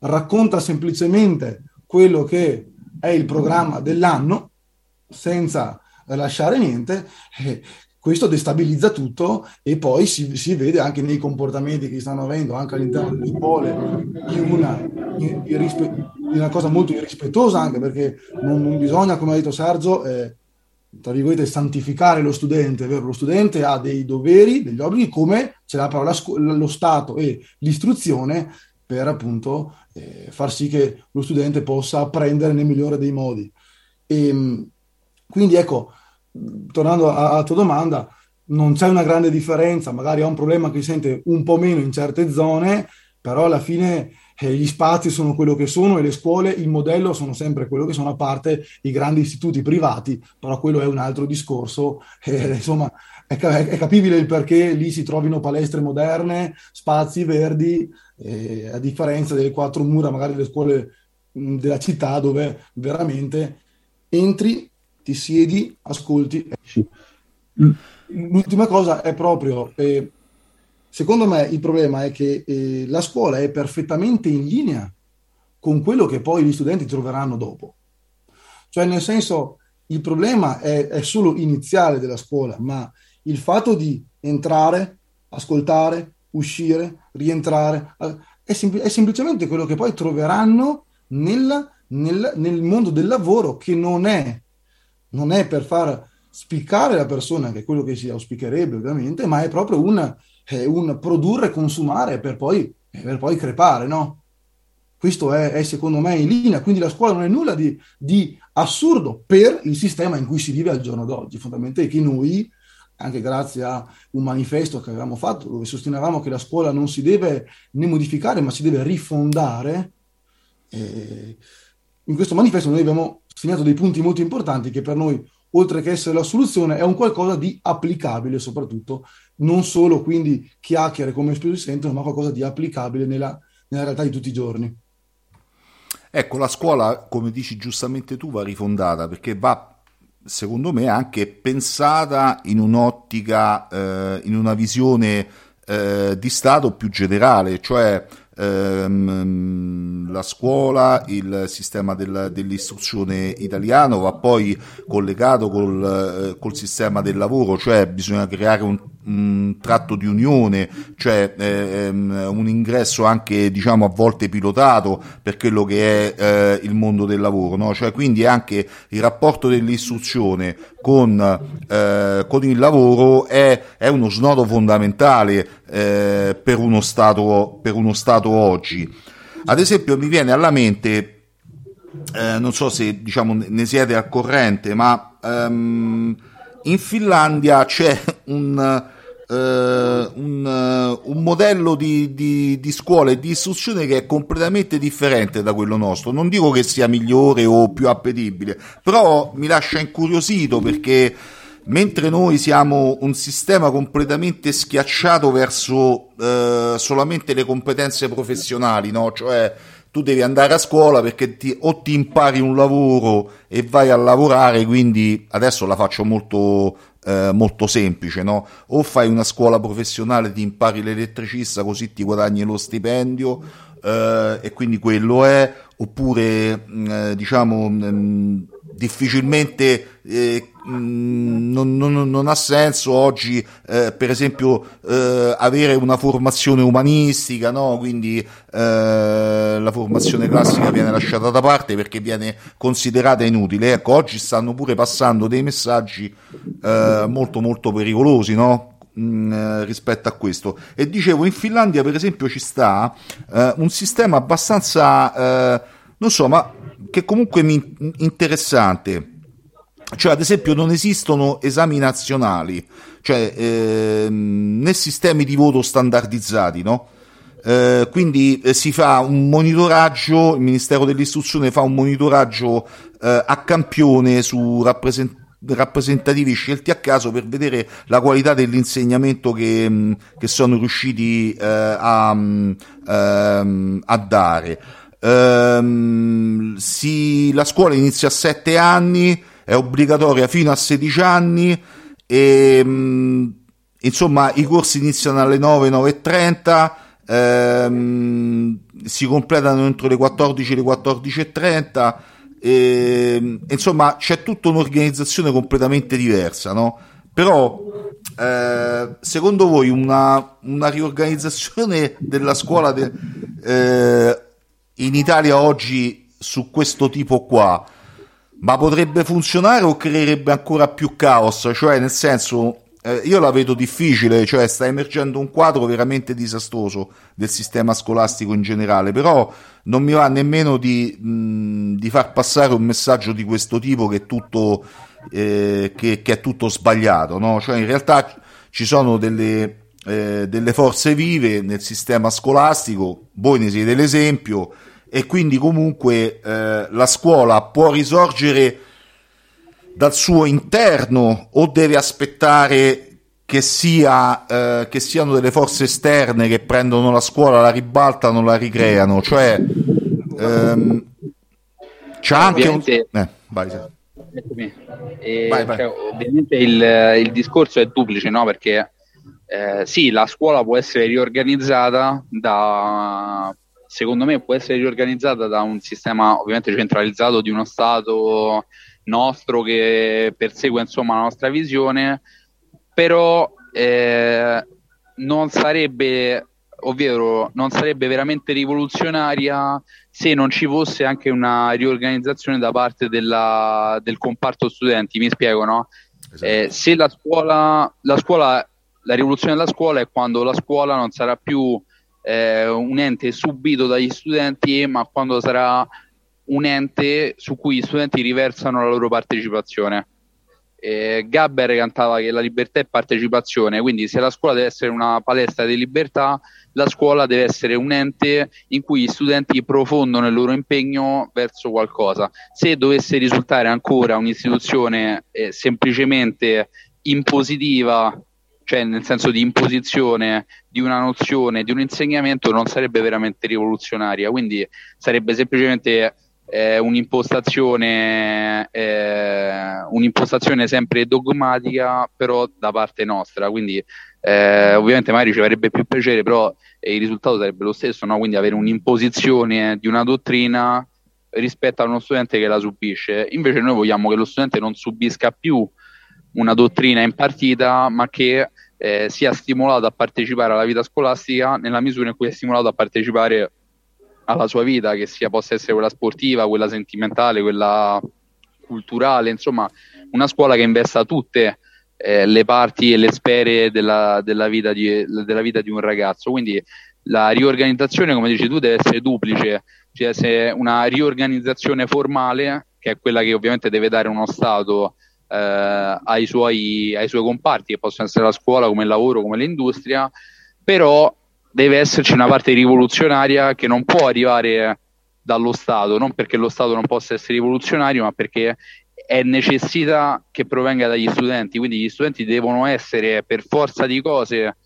racconta semplicemente quello che è il programma dell'anno senza lasciare niente, eh, questo destabilizza tutto e poi si, si, vede anche nei comportamenti che stanno avendo anche all'interno delle scuole in una, in, in una cosa molto irrispettosa anche perché non, non bisogna, come ha detto Sergio, eh, tra virgolette, santificare lo studente, vero? Lo studente ha dei doveri, degli obblighi, come ce l'ha però lo Stato e l'istruzione per appunto eh, far sì che lo studente possa apprendere nel migliore dei modi. E, ehm, quindi ecco, tornando alla tua domanda, non c'è una grande differenza, magari ha un problema che sente un po' meno in certe zone, però alla fine eh, gli spazi sono quello che sono e le scuole, il modello sono sempre quello che sono, a parte i grandi istituti privati, però quello è un altro discorso. Eh, insomma, è, è, capibile il perché lì si trovino palestre moderne, spazi verdi, eh, a differenza delle quattro mura magari delle scuole mh, della città dove veramente entri, ti siedi, ascolti, esci. L'ultima cosa è proprio, eh, secondo me il problema è che eh, la scuola è perfettamente in linea con quello che poi gli studenti troveranno dopo. Cioè nel senso, il problema è, è solo iniziale della scuola, ma il fatto di entrare, ascoltare, uscire, rientrare, è, sempl- è semplicemente quello che poi troveranno nel, nel, nel mondo del lavoro che non è, non è, per far spiccare la persona, che è quello che si auspicherebbe ovviamente, ma è proprio un, è un produrre, consumare per poi, per poi crepare, no? Questo è, è, secondo me in linea, quindi la scuola non è nulla di, di assurdo per il sistema in cui si vive al giorno d'oggi, fondamentalmente che noi anche grazie a un manifesto che avevamo fatto dove sostenevamo che la scuola non si deve né modificare ma si deve rifondare. E in questo manifesto noi abbiamo segnato dei punti molto importanti che per noi, oltre che essere la soluzione, è un qualcosa di applicabile soprattutto, non solo quindi chiacchiere come spesso si sentono, ma qualcosa di applicabile nella, nella realtà di tutti i giorni. Ecco, la scuola, come dici giustamente tu, va rifondata perché va secondo me anche pensata in un'ottica, eh, in una visione eh, di Stato più generale, cioè ehm, la scuola, il sistema del, dell'istruzione italiano va poi collegato col, eh, col, sistema del lavoro, cioè bisogna creare un, un tratto di unione, cioè ehm, un ingresso anche diciamo a volte pilotato per quello che è eh, il mondo del lavoro, no? cioè quindi anche il rapporto dell'istruzione con, eh, con il lavoro è, è, uno snodo fondamentale eh, per, uno stato, per uno Stato oggi. Ad esempio mi viene alla mente eh, non so se diciamo, ne siete al corrente, ma um, in Finlandia c'è un, un, uh, un modello di, di, di, scuola e di istruzione che è completamente differente da quello nostro. Non dico che sia migliore o più appetibile, però mi lascia incuriosito perché mentre noi siamo un sistema completamente schiacciato verso uh, solamente le competenze professionali, no? cioè tu devi andare a scuola perché ti, o ti impari un lavoro e vai a lavorare, quindi adesso la faccio molto, eh, molto semplice, no? O fai una scuola professionale, ti impari l'elettricista così ti guadagni lo stipendio eh, e quindi quello è, oppure mm, eh, diciamo mh, mm, difficilmente eh, non, non, non, ha senso oggi eh, per esempio eh, avere una formazione umanistica no? quindi eh, la formazione classica viene lasciata da parte perché viene considerata inutile ecco oggi stanno pure passando dei messaggi eh, molto molto pericolosi no? Mm, rispetto a questo e dicevo in Finlandia per esempio ci sta eh, un sistema abbastanza non so ma che comunque mi interessante. Cioè, ad esempio, non esistono esami nazionali, cioè ehm, né sistemi di voto standardizzati, no? Eh, quindi eh, si fa un monitoraggio, il Ministero dell'Istruzione fa un monitoraggio eh, a campione su rappresent- rappresentativi scelti a caso per vedere la qualità dell'insegnamento che, che sono riusciti eh, a, ehm, a dare. Ehm, si, la scuola inizia a 7 anni, è obbligatoria fino a 16 anni e ehm, insomma i corsi iniziano alle 9, 9.30 ehm, si completano entro le 14 e le 14.30 e, insomma c'è tutta un'organizzazione completamente diversa no? però eh, secondo voi una, una, riorganizzazione della scuola de, eh, in Italia oggi su questo tipo qua, ma potrebbe funzionare o creerebbe ancora più caos? Cioè, nel senso, eh, io la vedo difficile, cioè sta emergendo un quadro veramente disastroso del sistema scolastico in generale, però non mi va nemmeno di, mh, di far passare un messaggio di questo tipo che è tutto, eh, che, che è tutto sbagliato, no? Cioè, in realtà ci sono delle, eh, delle forze vive nel sistema scolastico, voi ne siete l'esempio, e quindi comunque eh, la scuola può risorgere dal suo interno o deve aspettare che, sia, eh, che siano delle forze esterne che prendono la scuola, la ribaltano, la ricreano, cioè ehm, c'è anche ovviamente, un... Eh, vai, eh, vai, vai. Cioè, ovviamente il, il, discorso è duplice, no? Perché eh, sì, la scuola può essere riorganizzata da secondo me può essere riorganizzata da un sistema ovviamente centralizzato di uno Stato nostro che persegue insomma la nostra visione, però eh, non sarebbe ovvero non sarebbe veramente rivoluzionaria se non ci fosse anche una riorganizzazione da parte della, del comparto studenti. Mi spiego, no? Esatto. Eh, se la scuola, la scuola, la rivoluzione della scuola è quando la scuola non sarà più eh, un ente subito dagli studenti, ma quando sarà un ente su cui gli studenti riversano la loro partecipazione. Eh, Gabber cantava che la libertà è partecipazione, quindi se la scuola deve essere una palestra di libertà, la scuola deve essere un ente in cui gli studenti profondono il loro impegno verso qualcosa. Se dovesse risultare ancora un'istituzione eh, semplicemente impositiva cioè nel senso di imposizione di una nozione, di un insegnamento, non sarebbe veramente rivoluzionaria, quindi sarebbe semplicemente eh, un'impostazione, eh, un'impostazione sempre dogmatica, però da parte nostra, quindi eh, ovviamente magari ci farebbe più piacere, però il risultato sarebbe lo stesso, no? quindi avere un'imposizione di una dottrina rispetto a uno studente che la subisce. Invece noi vogliamo che lo studente non subisca più una dottrina in partita, ma che eh, sia stimolato a partecipare alla vita scolastica nella misura in cui è stimolato a partecipare alla sua vita, che sia possa essere quella sportiva, quella sentimentale, quella culturale, insomma, una scuola che investa tutte eh, le parti e le sfere della, della, vita di, della vita di un ragazzo. Quindi la riorganizzazione, come dici tu, deve essere duplice, cioè se una riorganizzazione formale, che è quella che ovviamente deve dare uno Stato ai, suoi, ai suoi comparti, che possono essere la scuola, come il lavoro, come l'industria, però deve esserci una parte rivoluzionaria che non può arrivare dallo Stato, non perché lo Stato non possa essere rivoluzionario, ma perché è necessità che provenga dagli studenti, quindi gli studenti devono essere per forza di cose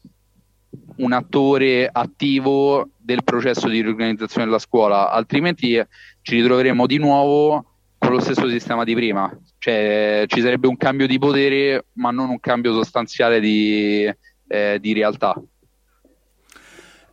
un attore attivo del processo di riorganizzazione della scuola, altrimenti ci ritroveremo di nuovo con lo stesso sistema di prima, cioè ci sarebbe un cambio di potere ma non un cambio sostanziale di, eh, di realtà.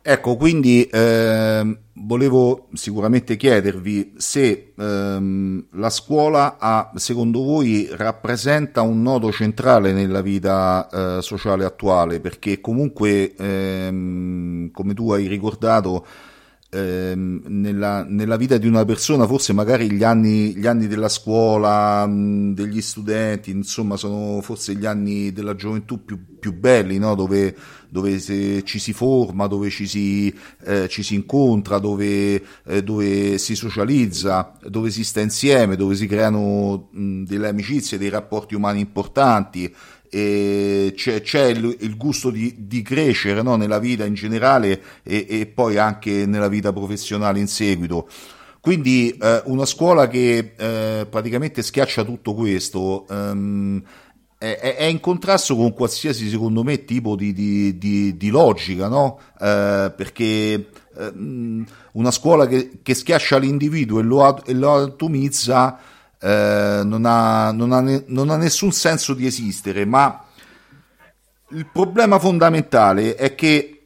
Ecco, quindi eh, volevo sicuramente chiedervi se ehm, la scuola ha, secondo voi rappresenta un nodo centrale nella vita eh, sociale attuale, perché comunque, ehm, come tu hai ricordato, ehm, nella, nella, vita di una persona forse magari gli anni, gli anni della scuola, mh, degli studenti, insomma sono forse gli anni della gioventù più, più belli, no? dove, dove si, ci si forma, dove ci si, eh, ci si incontra, dove, eh, dove, si socializza, dove si sta insieme, dove si creano mh, delle amicizie, dei rapporti umani importanti e c'è, c'è il, il, gusto di, di crescere no? nella vita in generale e, e, poi anche nella vita professionale in seguito. Quindi eh, una scuola che eh, praticamente schiaccia tutto questo ehm, è, è, in contrasto con qualsiasi, secondo me, tipo di, di, di, di logica, no? Eh, perché ehm, una scuola che, che, schiaccia l'individuo e lo, e lo atomizza eh, non, ha, non, ha ne, non ha nessun senso di esistere, ma il problema fondamentale è che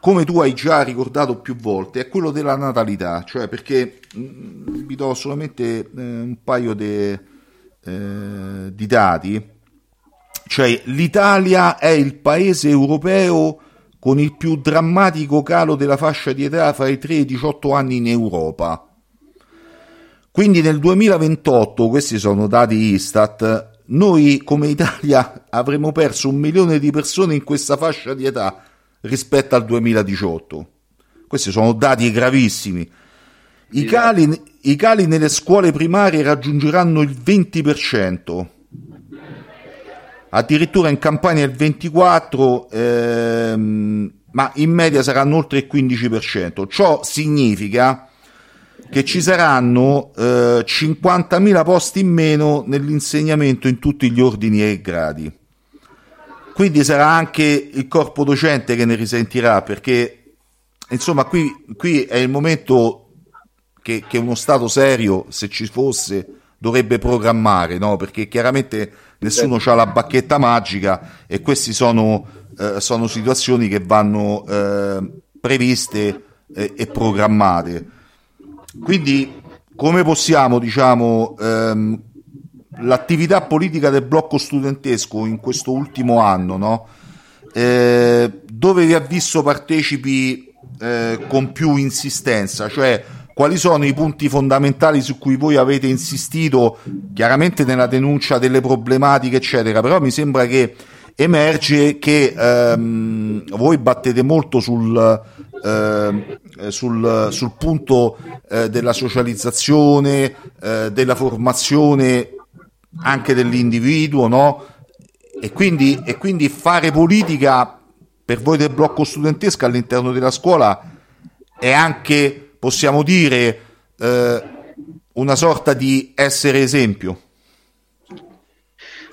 come tu hai già ricordato più volte, è quello della natalità, cioè perché mh, mm, vi do solamente eh, un paio de, eh, di dati, cioè l'Italia è il paese europeo con il più drammatico calo della fascia di età fra i 3 e i 18 anni in Europa. Quindi nel 2028, questi sono dati Istat, noi come Italia avremo perso un milione di persone in questa fascia di età rispetto al 2018. Questi sono dati gravissimi. I cali, I cali, nelle scuole primarie raggiungeranno il 20%, addirittura in Campania il 24%, ehm, ma in media saranno oltre il 15%. Ciò significa che ci saranno eh, 50.000 posti in meno nell'insegnamento in tutti gli ordini e gradi. Quindi sarà anche il corpo docente che ne risentirà, perché insomma qui, qui è il momento che, che, uno Stato serio, se ci fosse, dovrebbe programmare, no? perché chiaramente nessuno ha la bacchetta magica e queste sono, eh, sono situazioni che vanno eh, previste eh, e programmate. Quindi come possiamo, diciamo, ehm, l'attività politica del blocco studentesco in questo ultimo anno, no? eh, dove vi ha visto partecipi eh, con più insistenza, cioè quali sono i punti fondamentali su cui voi avete insistito, chiaramente nella denuncia delle problematiche, eccetera, però mi sembra che emerge che ehm, voi battete molto sul, eh, sul, sul punto eh, della socializzazione, eh, della formazione anche dell'individuo, no? E quindi, e quindi fare politica per voi del blocco studentesco all'interno della scuola è anche, possiamo dire, eh, una sorta di essere esempio.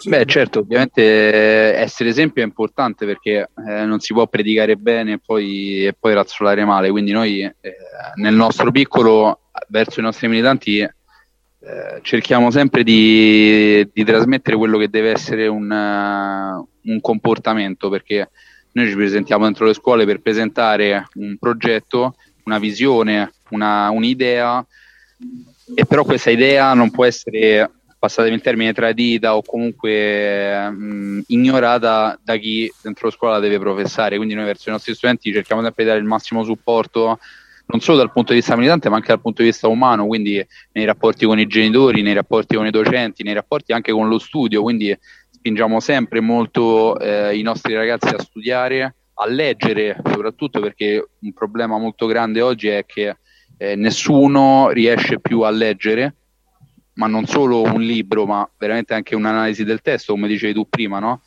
Beh, certo, ovviamente eh, essere esempio è importante perché eh, non si può predicare bene e poi, e poi razzolare male. Quindi noi eh, nel nostro piccolo, verso i nostri militanti, eh, cerchiamo sempre di, di, trasmettere quello che deve essere un, uh, un, comportamento perché noi ci presentiamo dentro le scuole per presentare un progetto, una visione, una, un'idea e però questa idea non può essere passatemi il termine, tradita o comunque mh, ignorata da chi dentro la scuola deve professare. Quindi noi verso i nostri studenti cerchiamo sempre di dare il massimo supporto non solo dal punto di vista militante ma anche dal punto di vista umano, quindi nei rapporti con i genitori, nei rapporti con i docenti, nei rapporti anche con lo studio, quindi spingiamo sempre molto eh, i nostri ragazzi a studiare, a leggere soprattutto perché un problema molto grande oggi è che eh, nessuno riesce più a leggere ma non solo un libro, ma veramente anche un'analisi del testo, come dicevi tu prima, no?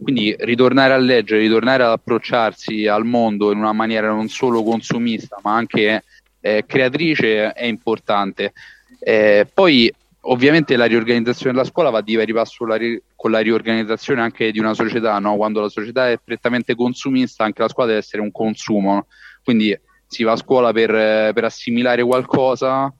Quindi ritornare a leggere, ritornare ad approcciarsi al mondo in una maniera non solo consumista, ma anche eh, creatrice è importante. Eh, poi ovviamente la riorganizzazione della scuola va di pari passo ri- con la riorganizzazione anche di una società, no? quando la società è prettamente consumista anche la scuola deve essere un consumo, quindi si va a scuola per, per assimilare qualcosa,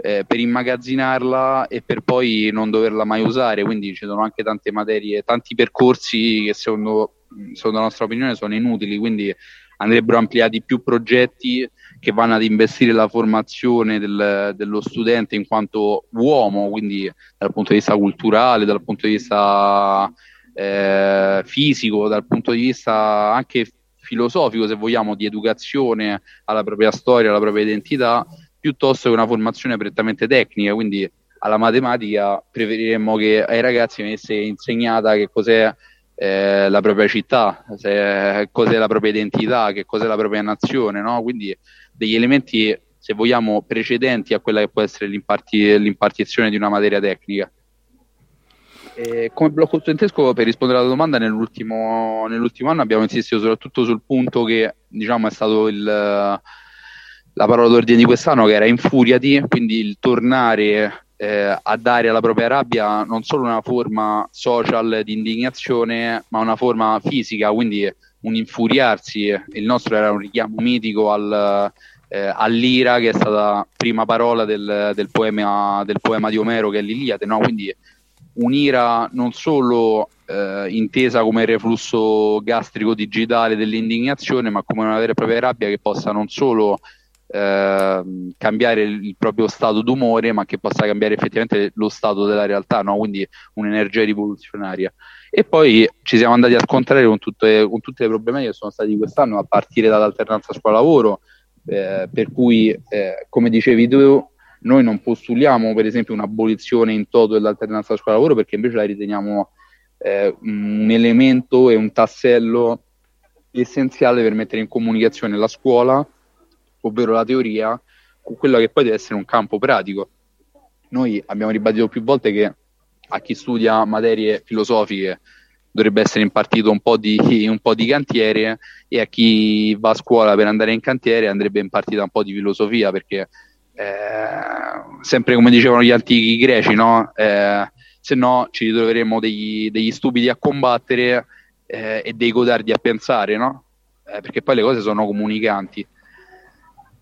eh, per immagazzinarla e per poi non doverla mai usare, quindi ci sono anche tante materie, tanti percorsi che secondo, secondo la nostra opinione sono inutili, quindi andrebbero ampliati più progetti che vanno ad investire la formazione del, dello studente in quanto uomo, quindi dal punto di vista culturale, dal punto di vista eh, fisico, dal punto di vista anche filosofico, se vogliamo, di educazione alla propria storia, alla propria identità, piuttosto che una formazione prettamente tecnica, quindi alla matematica preferiremmo che ai ragazzi venisse insegnata che cos'è eh, la propria città, se, cos'è la propria identità, che cos'è la propria nazione, no? quindi degli elementi, se vogliamo, precedenti a quella che può essere l'imparti- l'impartizione di una materia tecnica. E come blocco studentesco, per rispondere alla domanda, nell'ultimo, nell'ultimo, anno abbiamo insistito soprattutto sul punto che diciamo, è stato il, la parola d'ordine di quest'anno, che era infuriati, quindi il tornare eh, a dare alla propria rabbia non solo una forma social di indignazione, ma una forma fisica, quindi un infuriarsi. Il nostro era un richiamo mitico al, eh, all'ira, che è stata prima parola del, del, poema, del poema, di Omero, che è l'Iliade, no? quindi un'ira non solo eh, intesa come reflusso gastrico digitale dell'indignazione, ma come una vera e propria rabbia che possa non solo eh, cambiare il proprio stato d'umore, ma che possa cambiare effettivamente lo stato della realtà, no? quindi un'energia rivoluzionaria. E poi ci siamo andati a scontrare con tutte, con tutte le problematiche che sono stati quest'anno, a partire dall'alternanza scuola-lavoro, eh, per cui, eh, come dicevi tu, noi non postuliamo per esempio un'abolizione in toto dell'alternanza scuola-lavoro perché invece la riteniamo eh, un elemento e un tassello essenziale per mettere in comunicazione la scuola ovvero la teoria, con quello che poi deve essere un campo pratico. Noi abbiamo ribadito più volte che a chi studia materie filosofiche dovrebbe essere impartito un po' di, un po di cantiere e a chi va a scuola per andare in cantiere andrebbe impartita un po' di filosofia perché eh, sempre come dicevano gli antichi greci, no? Eh, se no ci ritroveremo degli, degli stupidi a combattere eh, e dei godardi a pensare, no? Eh, perché poi le cose sono comunicanti.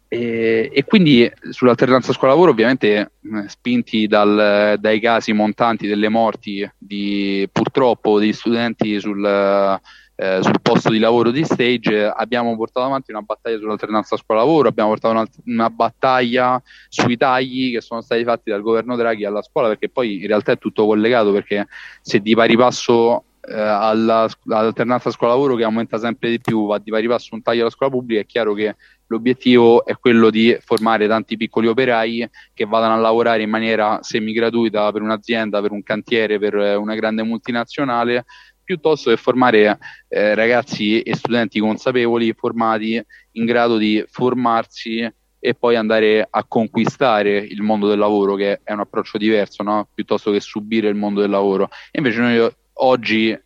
E, e, quindi sull'alternanza scuola-lavoro, ovviamente eh, spinti dal, dai casi montanti delle morti di purtroppo degli studenti sul, eh, sul, posto di lavoro di stage, abbiamo portato avanti una battaglia sull'alternanza scuola-lavoro, abbiamo portato una, una, battaglia sui tagli che sono stati fatti dal governo Draghi alla scuola, perché poi in realtà è tutto collegato, perché se di pari passo eh, alla, all'alternanza scuola-lavoro che aumenta sempre di più, va di pari passo un taglio alla scuola pubblica, è chiaro che l'obiettivo è quello di formare tanti piccoli operai che vadano a lavorare in maniera semi gratuita per un'azienda, per un cantiere, per una grande multinazionale, piuttosto che formare eh, ragazzi e studenti consapevoli, formati in grado di formarsi e poi andare a conquistare il mondo del lavoro, che è un approccio diverso, no? piuttosto che subire il mondo del lavoro. E invece noi oggi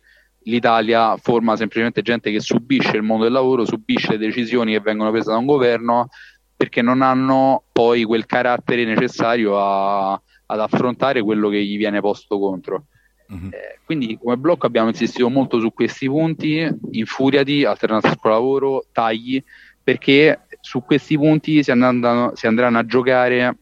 l'Italia forma semplicemente gente che subisce il mondo del lavoro, subisce le decisioni che vengono prese da un governo perché non hanno poi quel carattere necessario a, ad affrontare quello che gli viene posto contro. Uh-huh. Eh, quindi come blocco abbiamo insistito molto su questi punti, infuriati, alternanza scuola-lavoro, tagli, perché su questi punti si, andranno, si andranno a giocare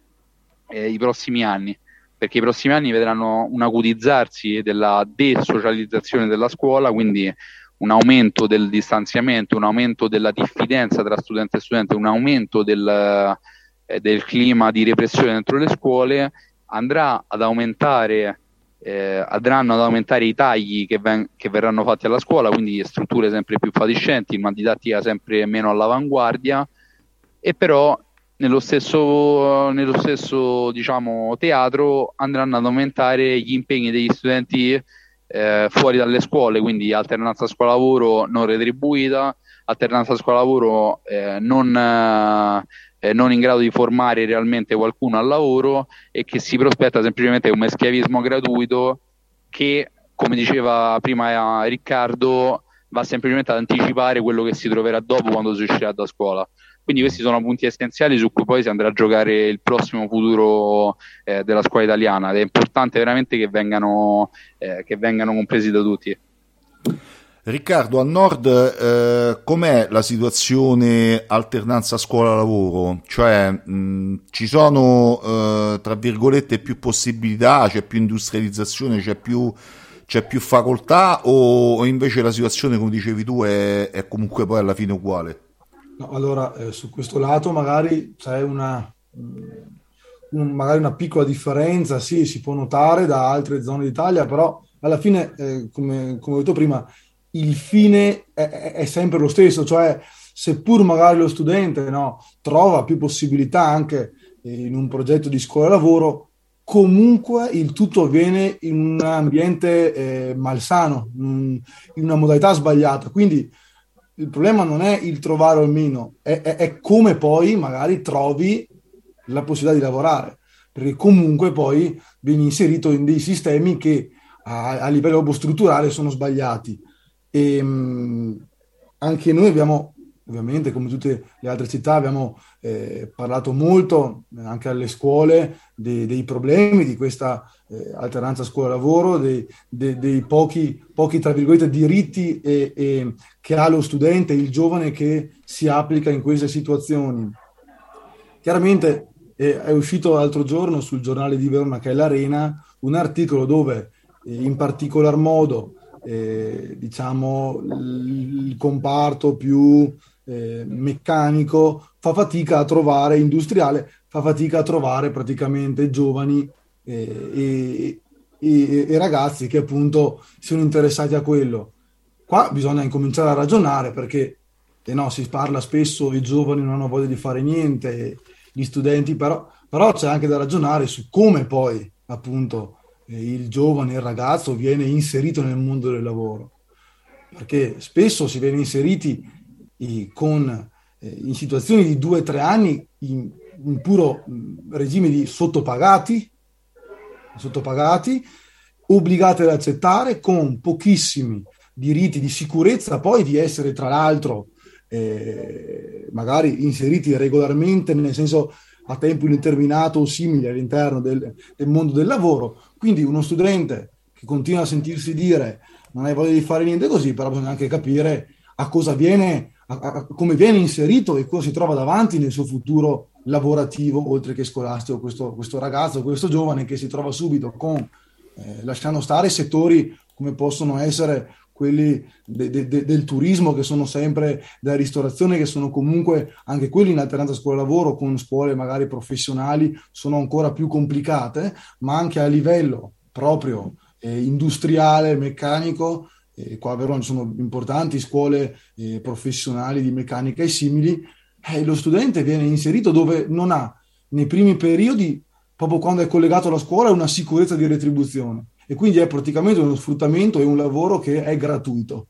eh, i prossimi anni perché i prossimi anni vedranno un acutizzarsi della desocializzazione della scuola, quindi un aumento del distanziamento, un aumento della diffidenza tra studente e studente, un aumento del, eh, del clima di repressione dentro le scuole, andrà ad aumentare, eh, andranno ad aumentare i tagli che, ven- che, verranno fatti alla scuola, quindi strutture sempre più fatiscenti, una didattica sempre meno all'avanguardia, e però nello stesso, nello stesso diciamo, teatro andranno ad aumentare gli impegni degli studenti eh, fuori dalle scuole, quindi alternanza scuola-lavoro non retribuita, alternanza scuola-lavoro eh, non, eh, non, in grado di formare realmente qualcuno al lavoro e che si prospetta semplicemente come schiavismo gratuito che, come diceva prima Riccardo, va semplicemente ad anticipare quello che si troverà dopo quando si uscirà da scuola. Quindi questi sono punti essenziali su cui poi si andrà a giocare il prossimo futuro eh, della scuola italiana ed è importante veramente che vengano, eh, che vengano compresi da tutti. Riccardo, a nord eh, com'è la situazione alternanza scuola-lavoro? Cioè mh, ci sono, eh, tra virgolette, più possibilità, c'è più industrializzazione, c'è più, c'è più facoltà o, invece la situazione, come dicevi tu, è, è comunque poi alla fine uguale? No, allora, eh, su questo lato magari c'è una, un, magari una piccola differenza, sì, si può notare da altre zone d'Italia, però alla fine, eh, come, come ho detto prima, il fine è, è, sempre lo stesso, cioè seppur magari lo studente no, trova più possibilità anche in un progetto di scuola-lavoro, comunque il tutto avviene in un ambiente eh, malsano, in una modalità sbagliata. Quindi il problema non è il trovare o meno, è, è, è come poi magari trovi la possibilità di lavorare, perché comunque poi vieni inserito in dei sistemi che a, a livello strutturale sono sbagliati. E ehm, mh, anche noi abbiamo, ovviamente, come tutte le altre città, abbiamo eh, parlato molto anche alle scuole dei, dei problemi di questa eh, alternanza scuola-lavoro, dei, dei, dei, pochi, pochi, tra virgolette, diritti e, e, che ha lo studente, il giovane che si applica in queste situazioni. Chiaramente eh, è uscito l'altro giorno sul giornale di Verona, che è l'Arena, un articolo dove eh, in particolar modo eh, diciamo, il comparto più eh, meccanico fa fatica a trovare, industriale, fa fatica a trovare praticamente giovani e, e, e, ragazzi che appunto siano interessati a quello. Qua bisogna incominciare a ragionare perché eh no, si parla spesso, i giovani non hanno voglia di fare niente, gli studenti però, però c'è anche da ragionare su come poi appunto il giovane, il ragazzo viene inserito nel mondo del lavoro, perché spesso si viene inseriti con, eh, in situazioni di due o tre anni in, in puro regime di sottopagati, sottopagati, obbligati ad accettare con pochissimi diritti di sicurezza, poi di essere tra l'altro eh, magari inseriti regolarmente, nel senso a tempo indeterminato o simili all'interno del, del mondo del lavoro. Quindi uno studente che continua a sentirsi dire non hai voglia di fare niente così, però bisogna anche capire a cosa viene, a, a, come viene inserito e cosa si trova davanti nel suo futuro lavorativo, oltre che scolastico, questo, questo ragazzo, questo giovane che si trova subito con, eh, lasciando stare settori come possono essere quelli de, de, de, del turismo che sono sempre della ristorazione, che sono comunque anche quelli in alternanza scuola-lavoro con scuole magari professionali, sono ancora più complicate, ma anche a livello proprio eh, industriale, meccanico, eh, qua a Verona sono importanti scuole eh, professionali di meccanica e simili, eh, lo studente viene inserito dove non ha nei primi periodi, proprio quando è collegato alla scuola, una sicurezza di retribuzione e quindi è praticamente uno sfruttamento e un lavoro che è gratuito.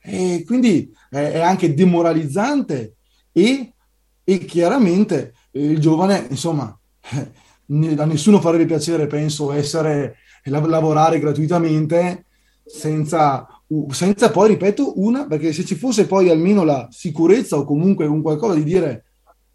E quindi è, anche demoralizzante e, e chiaramente il giovane, insomma, a nessuno farebbe piacere, penso, essere, lavorare gratuitamente senza, senza poi, ripeto, una, perché se ci fosse poi almeno la sicurezza o comunque un qualcosa di dire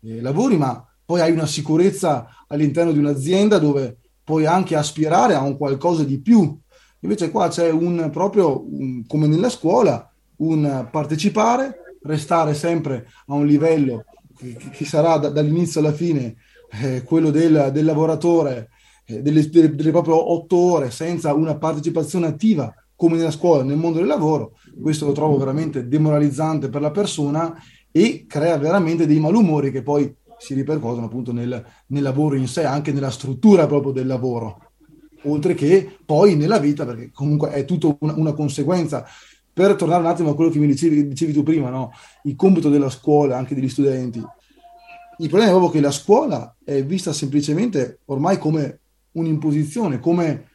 eh, lavori, ma poi hai una sicurezza all'interno di un'azienda dove puoi anche aspirare a un qualcosa di più. Invece qua c'è un proprio, un, come nella scuola, un partecipare, restare sempre a un livello che, che sarà da, dall'inizio alla fine eh, quello del, del lavoratore, eh, delle, delle, delle proprie otto ore, senza una partecipazione attiva come nella scuola, nel mondo del lavoro. Questo lo trovo veramente demoralizzante per la persona e crea veramente dei malumori che poi si ripercuotono appunto nel, nel lavoro in sé, anche nella struttura proprio del lavoro, oltre che poi nella vita, perché comunque è tutto una, una conseguenza. Per tornare un attimo a quello che mi dicevi, dicevi tu prima, no? il compito della scuola, anche degli studenti, il problema è proprio che la scuola è vista semplicemente ormai come un'imposizione, come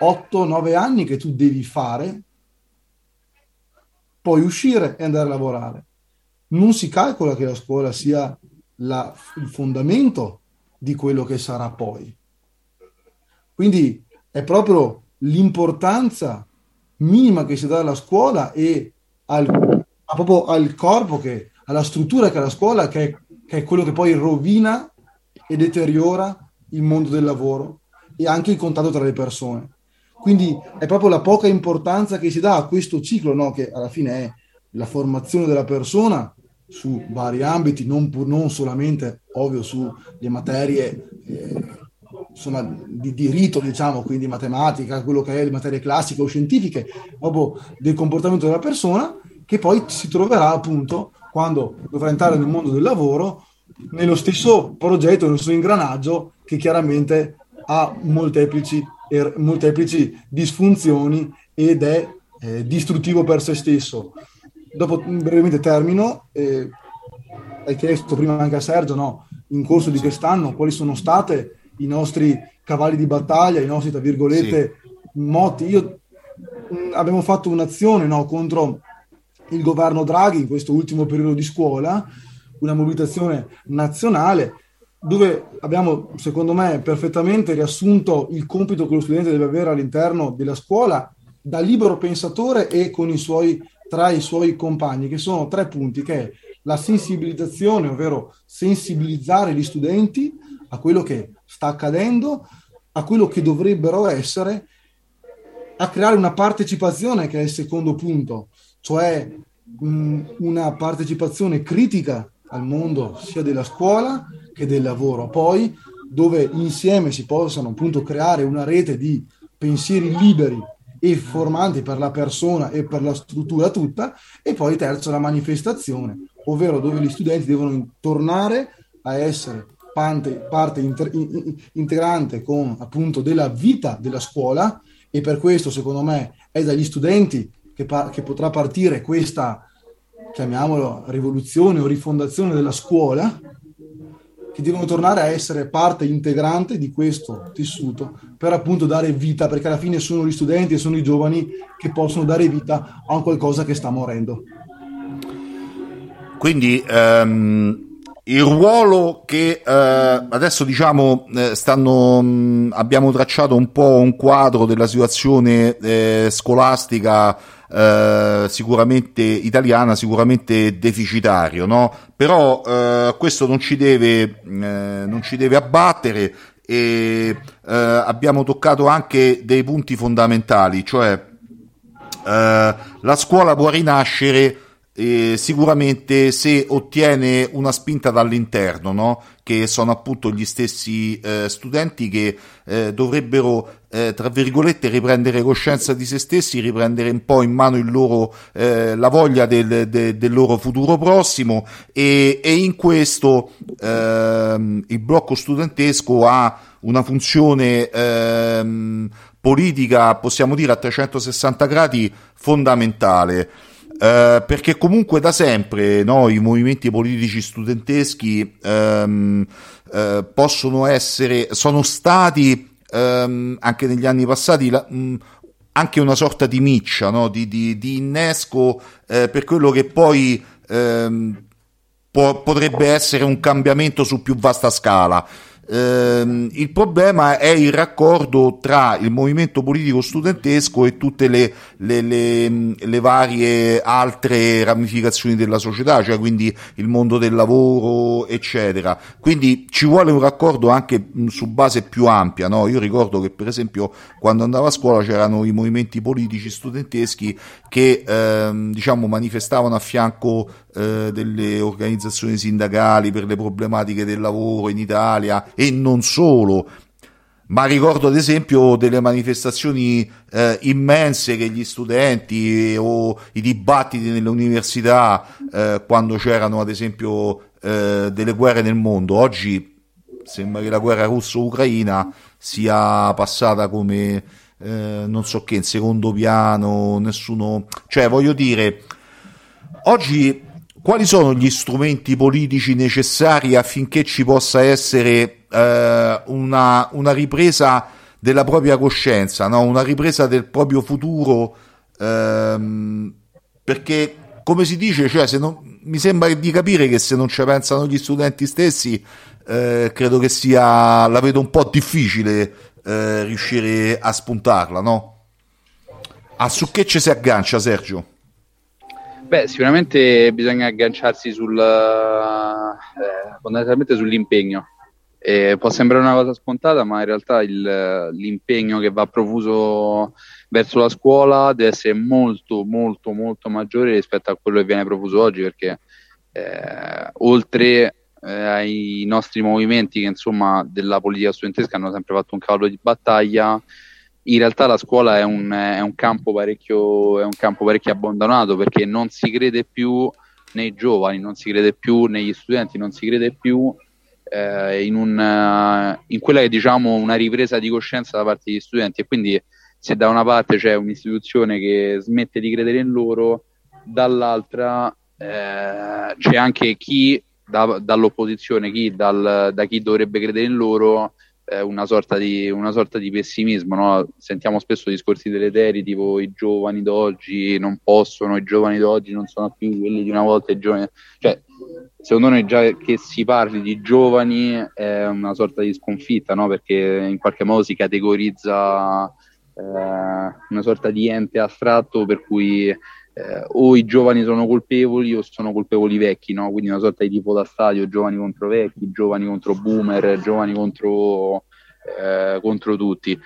8-9 anni che tu devi fare, poi uscire e andare a lavorare. Non si calcola che la scuola sia la, il fondamento di quello che sarà poi. Quindi è proprio l'importanza minima che si dà alla scuola e al, proprio al corpo, che, alla struttura che ha la scuola, che è, che è quello che poi rovina e deteriora il mondo del lavoro e anche il contatto tra le persone. Quindi è proprio la poca importanza che si dà a questo ciclo, no? che alla fine è la formazione della persona su vari ambiti, non, non solamente, ovvio, sulle materie eh, insomma, di diritto, diciamo, quindi matematica, quello che è le materie classiche o scientifiche, proprio del comportamento della persona, che poi si troverà appunto quando dovrà entrare nel mondo del lavoro nello stesso progetto, nel suo ingranaggio che chiaramente ha molteplici, er, molteplici disfunzioni ed è eh, distruttivo per se stesso. Dopo brevemente termino, eh, hai chiesto prima anche a Sergio, no? in corso di quest'anno, quali sono state i nostri cavalli di battaglia, i nostri, tra virgolette, sì. motti. Io, mh, abbiamo fatto un'azione no, contro il governo Draghi in questo ultimo periodo di scuola, una mobilitazione nazionale dove abbiamo, secondo me, perfettamente riassunto il compito che lo studente deve avere all'interno della scuola da libero pensatore e i suoi, tra i suoi compagni, che sono tre punti, che è la sensibilizzazione, ovvero sensibilizzare gli studenti a quello che sta accadendo, a quello che dovrebbero essere, a creare una partecipazione, che è il secondo punto, cioè mh, una partecipazione critica al mondo sia della scuola che del lavoro, poi dove insieme si possano appunto creare una rete di pensieri liberi e formanti per la persona e per la struttura tutta, e poi terzo la manifestazione, ovvero dove gli studenti devono tornare a essere parte, parte inter, integrante con appunto della vita della scuola e per questo secondo me è dagli studenti che, pa- che potrà partire questa chiamiamolo rivoluzione o rifondazione della scuola, che devono tornare a essere parte integrante di questo tessuto per appunto dare vita, perché alla fine sono gli studenti e sono i giovani che possono dare vita a qualcosa che sta morendo. Quindi um, il ruolo che eh, adesso diciamo eh, stanno, mm, abbiamo tracciato un po' un quadro della situazione eh, scolastica eh, sicuramente italiana, sicuramente deficitario, no? Però eh, questo non ci deve, eh, non ci deve abbattere e eh, abbiamo toccato anche dei punti fondamentali, cioè eh, la scuola può rinascere eh, sicuramente se ottiene una spinta dall'interno, no? che sono appunto gli stessi eh, studenti che eh, dovrebbero, eh, tra virgolette, riprendere coscienza di se stessi, riprendere un po' in mano loro, eh, la voglia del, de, del, loro futuro prossimo e, e in questo ehm, il blocco studentesco ha una funzione ehm, politica, possiamo dire, a 360 gradi fondamentale. Eh, perché comunque da sempre no, i movimenti politici studenteschi ehm, eh, possono essere, sono stati ehm, anche negli anni passati la, mh, anche una sorta di miccia, no, di, di, di, innesco eh, per quello che poi ehm, po- potrebbe essere un cambiamento su più vasta scala. Ehm, il problema è il raccordo tra il movimento politico studentesco e tutte le, le, le, le, varie altre ramificazioni della società, cioè quindi il mondo del lavoro, eccetera. Quindi ci vuole un raccordo anche su base più ampia. No? Io ricordo che, per esempio, quando andavo a scuola c'erano i movimenti politici studenteschi che ehm, diciamo manifestavano a fianco eh, delle organizzazioni sindacali per le problematiche del lavoro in Italia e non solo. Ma ricordo ad esempio delle manifestazioni eh, immense che gli studenti o i dibattiti nelle università eh, quando c'erano ad esempio eh, delle guerre nel mondo. Oggi sembra che la guerra russo-ucraina sia passata come eh, non so che in secondo piano, nessuno... Cioè voglio dire, oggi quali sono gli strumenti politici necessari affinché ci possa essere eh, una, una, ripresa della propria coscienza, no? una ripresa del proprio futuro? Ehm, perché, come si dice, cioè, non, mi sembra di capire che se non ci pensano gli studenti stessi, eh, credo che sia, la vedo un po' difficile eh, riuscire a spuntarla, no? Ah, su che ci si aggancia, Sergio? Beh, sicuramente bisogna agganciarsi sul, eh, fondamentalmente sull'impegno. Eh, può sembrare una cosa scontata, ma in realtà il, l'impegno che va profuso verso la scuola deve essere molto, molto, molto maggiore rispetto a quello che viene profuso oggi, perché eh, oltre eh, ai nostri movimenti che insomma della politica studentesca hanno sempre fatto un cavallo di battaglia, in realtà la scuola è un, è un, campo, parecchio, è un campo parecchio abbandonato perché non si crede più nei giovani, non si crede più negli studenti, non si crede più eh, in, un, uh, in, quella che diciamo una ripresa di coscienza da parte degli studenti. E quindi se da una parte c'è un'istituzione che smette di credere in loro, dall'altra eh, c'è anche chi da, dall'opposizione, chi dal, da chi dovrebbe credere in loro una, sorta di, una sorta di pessimismo. No? Sentiamo spesso discorsi deleteri tipo i giovani d'oggi non possono, i giovani d'oggi non sono più quelli di una volta. I giovani... Cioè, secondo noi già che si parli di giovani è una sorta di sconfitta, no? perché in qualche modo si categorizza eh, una sorta di ente astratto per cui eh, o i giovani sono colpevoli o sono colpevoli vecchi, no? quindi una sorta di tipo da stadio, giovani contro vecchi, giovani contro boomer, giovani contro, eh, contro tutti.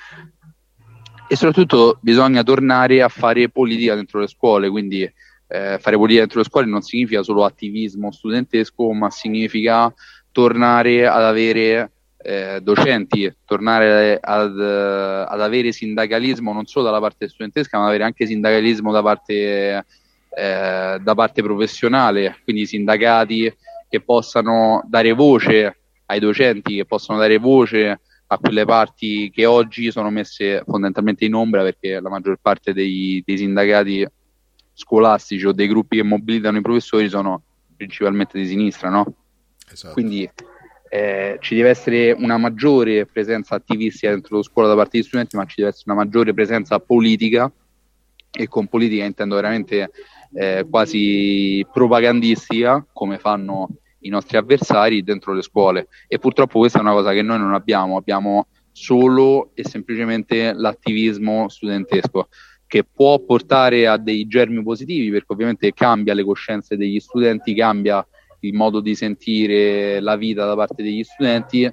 E soprattutto bisogna tornare a fare politica dentro le scuole, quindi eh, fare politica dentro le scuole non significa solo attivismo studentesco, ma significa tornare ad avere eh, docenti, tornare ad, ad, avere sindacalismo non solo dalla parte studentesca, ma avere anche sindacalismo da parte, eh, da parte professionale, quindi sindacati che possano dare voce ai docenti, che possano dare voce a quelle parti che oggi sono messe fondamentalmente in ombra perché la maggior parte dei, dei sindacati scolastici o dei gruppi che mobilitano i professori sono principalmente di sinistra, no? Esatto. Quindi eh, ci deve essere una maggiore presenza attivistica dentro la scuola da parte degli studenti, ma ci deve essere una maggiore presenza politica e con politica intendo veramente eh, quasi propagandistica, come fanno i nostri avversari dentro le scuole. E purtroppo questa è una cosa che noi non abbiamo, abbiamo solo e semplicemente l'attivismo studentesco che può portare a dei germi positivi perché ovviamente cambia le coscienze degli studenti, cambia il modo di sentire la vita da parte degli studenti,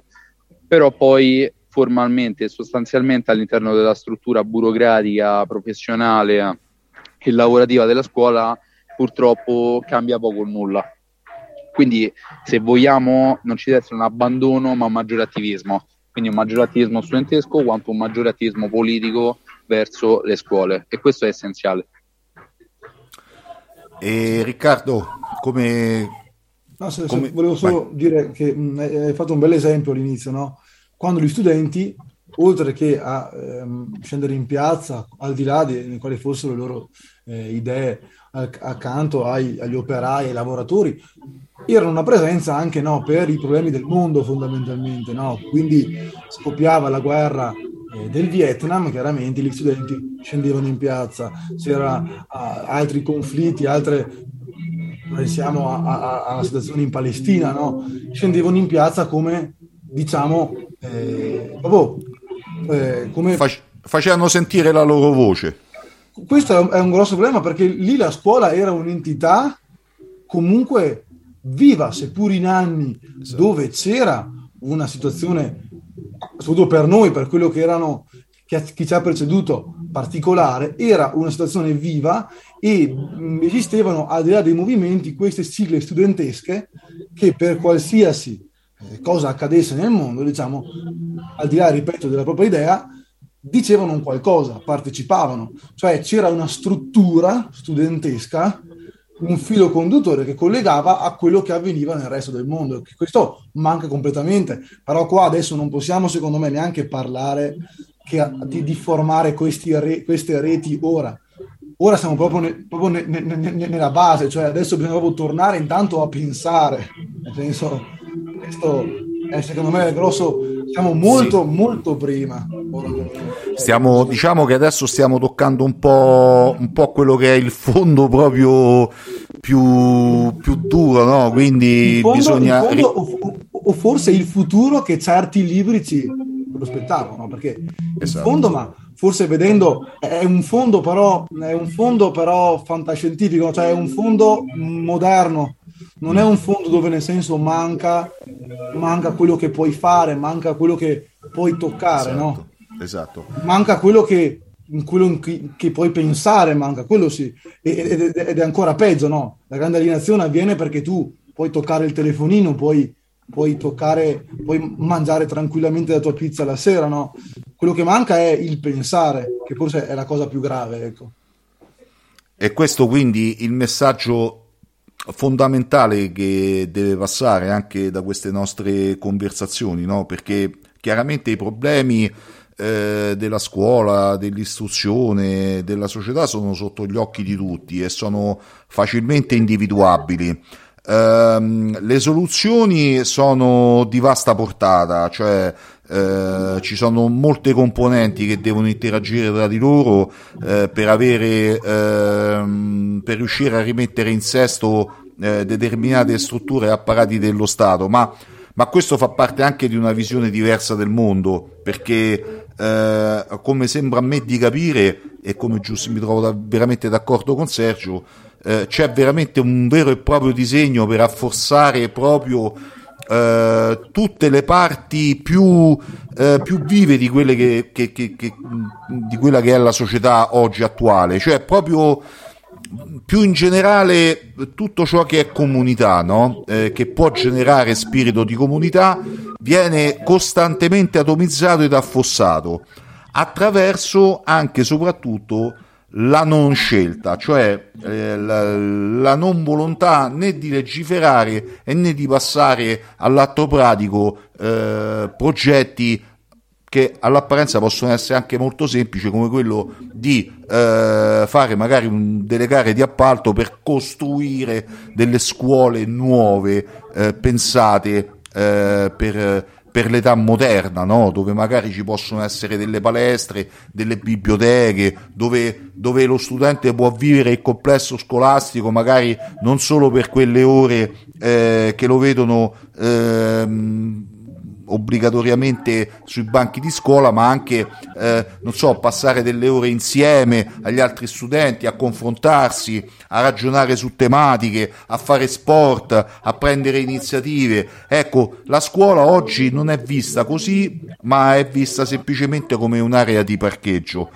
però poi formalmente e sostanzialmente all'interno della struttura burocratica, professionale e lavorativa della scuola purtroppo cambia poco o nulla. Quindi se vogliamo non ci deve essere un abbandono ma un maggiore attivismo, quindi un maggiore attivismo studentesco quanto un maggiore attivismo politico verso le scuole e questo è essenziale. E Riccardo, come, No, se, se volevo solo Vai. dire che mh, hai fatto un bel esempio all'inizio, no? Quando gli studenti, oltre che a ehm, scendere in piazza, al di là di, quali fossero le loro eh, idee, accanto ai, agli operai, ai lavoratori, erano una presenza anche no, per i problemi del mondo fondamentalmente. No? Quindi scoppiava la guerra eh, del Vietnam, chiaramente gli studenti scendevano in piazza, c'erano altri conflitti, altre pensiamo alla situazione in Palestina, no? scendevano in piazza come, diciamo, eh, proprio, eh, come... Fac- facevano sentire la loro voce. Questo è un grosso problema perché lì la scuola era un'entità comunque viva, seppur in anni esatto. dove c'era una situazione, soprattutto per noi, per quello che erano chi ci ha preceduto particolare, era una situazione viva e esistevano al di là dei movimenti queste sigle studentesche che per qualsiasi eh, cosa accadesse nel mondo, diciamo, al di là, ripeto, della propria idea, dicevano un qualcosa, partecipavano, cioè c'era una struttura studentesca, un filo conduttore che collegava a quello che avveniva nel resto del mondo. Questo manca completamente, però qua adesso non possiamo, secondo me, neanche parlare che, di, di, formare re, queste reti ora ora siamo proprio, ne, proprio ne, ne, nella base, cioè adesso bisogna proprio tornare intanto a pensare, nel senso, questo è secondo me il grosso, siamo molto sì. molto prima. Stiamo, diciamo che adesso stiamo toccando un po', un po' quello che è il fondo proprio più, più duro, no? Quindi fondo, bisogna... Fondo, o, o, forse il futuro che certi libri ci prospettavano, perché esatto. in fondo, ma forse vedendo, è un fondo però, è un fondo però fantascientifico, cioè è un fondo moderno, non è un fondo dove nel senso manca, manca quello che puoi fare, manca quello che puoi toccare, esatto, no? Esatto. Manca quello che, quello in cui, che puoi pensare, manca quello sì, ed, ed è ancora peggio, no? La grande alienazione avviene perché tu puoi toccare il telefonino, puoi puoi toccare, puoi mangiare tranquillamente la tua pizza la sera, no? Quello che manca è il pensare, che forse è la cosa più grave, ecco. E questo quindi il messaggio fondamentale che deve passare anche da queste nostre conversazioni, no? Perché chiaramente i problemi eh, della scuola, dell'istruzione, della società sono sotto gli occhi di tutti e sono facilmente individuabili Ehm, le soluzioni sono di vasta portata, cioè eh, ci sono molte componenti che devono interagire tra di loro eh, per, avere, ehm, per riuscire a rimettere in sesto eh, determinate strutture e apparati dello Stato, ma, ma, questo fa parte anche di una visione diversa del mondo, perché eh, come sembra a me di capire, e come giusto mi trovo da, veramente d'accordo con Sergio, eh, c'è veramente un vero e proprio disegno per affossare proprio eh, tutte le parti più, eh, più vive di, che, che, che, di quella che è la società oggi attuale, cioè proprio più in generale tutto ciò che è comunità, no? eh, che può generare spirito di comunità, viene costantemente atomizzato ed affossato attraverso anche e soprattutto la non scelta, cioè eh, la, la, non volontà né di legiferare né di passare all'atto pratico eh, progetti che all'apparenza possono essere anche molto semplici come quello di eh, fare magari un, delle gare di appalto per costruire delle scuole nuove eh, pensate eh, per per l'età moderna, no? dove magari ci possono essere delle palestre, delle biblioteche, dove, dove, lo studente può vivere il complesso scolastico magari non solo per quelle ore eh, che lo vedono ehm, obbligatoriamente sui banchi di scuola, ma anche, eh, non so, passare delle ore insieme agli altri studenti, a confrontarsi, a ragionare su tematiche, a fare sport, a prendere iniziative. Ecco, la scuola oggi non è vista così, ma è vista semplicemente come un'area di parcheggio.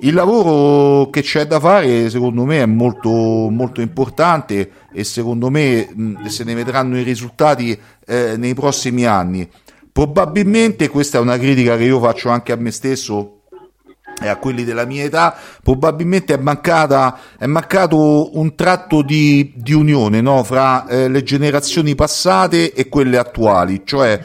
Il lavoro che c'è da fare secondo me è molto, molto importante e secondo me se ne vedranno i risultati eh, nei prossimi anni. Probabilmente questa è una critica che io faccio anche a me stesso e a quelli della mia età, probabilmente è, mancata, è mancato un tratto di, di unione no? fra eh, le generazioni passate e quelle attuali, cioè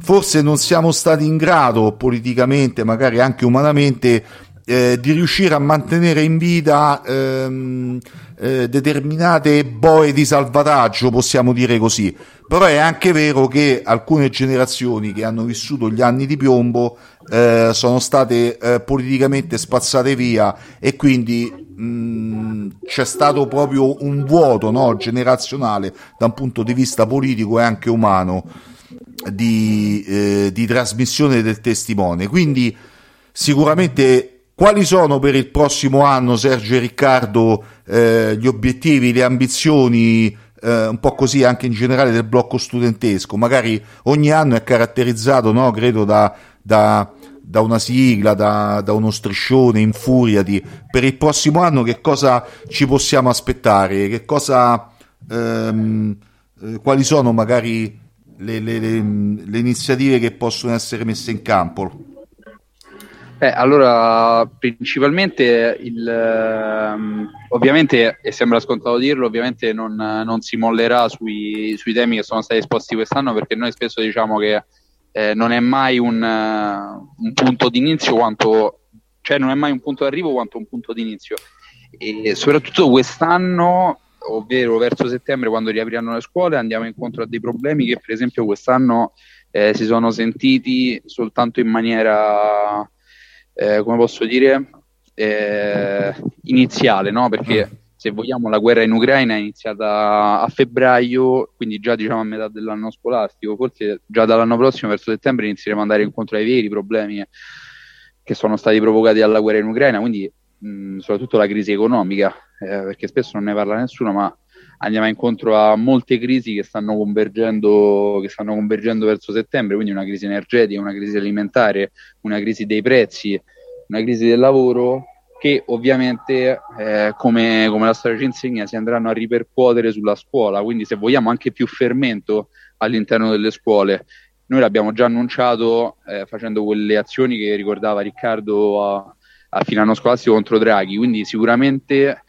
forse non siamo stati in grado politicamente, magari anche umanamente, eh, di riuscire a mantenere in vita ehm, eh, determinate boe di salvataggio, possiamo dire così. Però è anche vero che alcune generazioni che hanno vissuto gli anni di piombo eh, sono state eh, politicamente spazzate via e quindi mh, c'è stato proprio un vuoto no, generazionale da un punto di vista politico e anche umano di, eh, di trasmissione del testimone. Quindi sicuramente quali sono per il prossimo anno, Sergio e Riccardo, eh, gli obiettivi, le ambizioni, eh, un po' così anche in generale del blocco studentesco? Magari ogni anno è caratterizzato, no, credo, da, da, da una sigla, da, da, uno striscione, infuriati. Per il prossimo anno che cosa ci possiamo aspettare? Che cosa, ehm, eh, quali sono magari le, le, le, le iniziative che possono essere messe in campo? Eh, allora, principalmente, il, ehm, ovviamente, e sembra scontato dirlo, ovviamente non, non si mollerà sui, sui, temi che sono stati esposti quest'anno perché noi spesso diciamo che eh, non è mai un, un punto d'inizio quanto, cioè non è mai un punto d'arrivo quanto un punto d'inizio. E soprattutto quest'anno, ovvero verso settembre, quando riapriranno le scuole, andiamo incontro a dei problemi che, per esempio, quest'anno eh, si sono sentiti soltanto in maniera eh, come posso dire, eh, iniziale, no? Perché mm. se vogliamo la guerra in Ucraina è iniziata a febbraio, quindi già diciamo a metà dell'anno scolastico, forse già dall'anno prossimo, verso settembre, inizieremo ad andare incontro ai veri problemi che sono stati provocati dalla guerra in Ucraina, quindi mh, soprattutto la crisi economica, eh, perché spesso non ne parla nessuno, ma andiamo incontro a molte crisi che stanno convergendo, che stanno convergendo verso settembre, quindi una crisi energetica, una crisi alimentare, una crisi dei prezzi, una crisi del lavoro che ovviamente, eh, come, come, la storia ci insegna, si andranno a ripercuotere sulla scuola, quindi se vogliamo anche più fermento all'interno delle scuole. Noi l'abbiamo già annunciato eh, facendo quelle azioni che ricordava Riccardo a, a fine anno scolastico contro Draghi, quindi sicuramente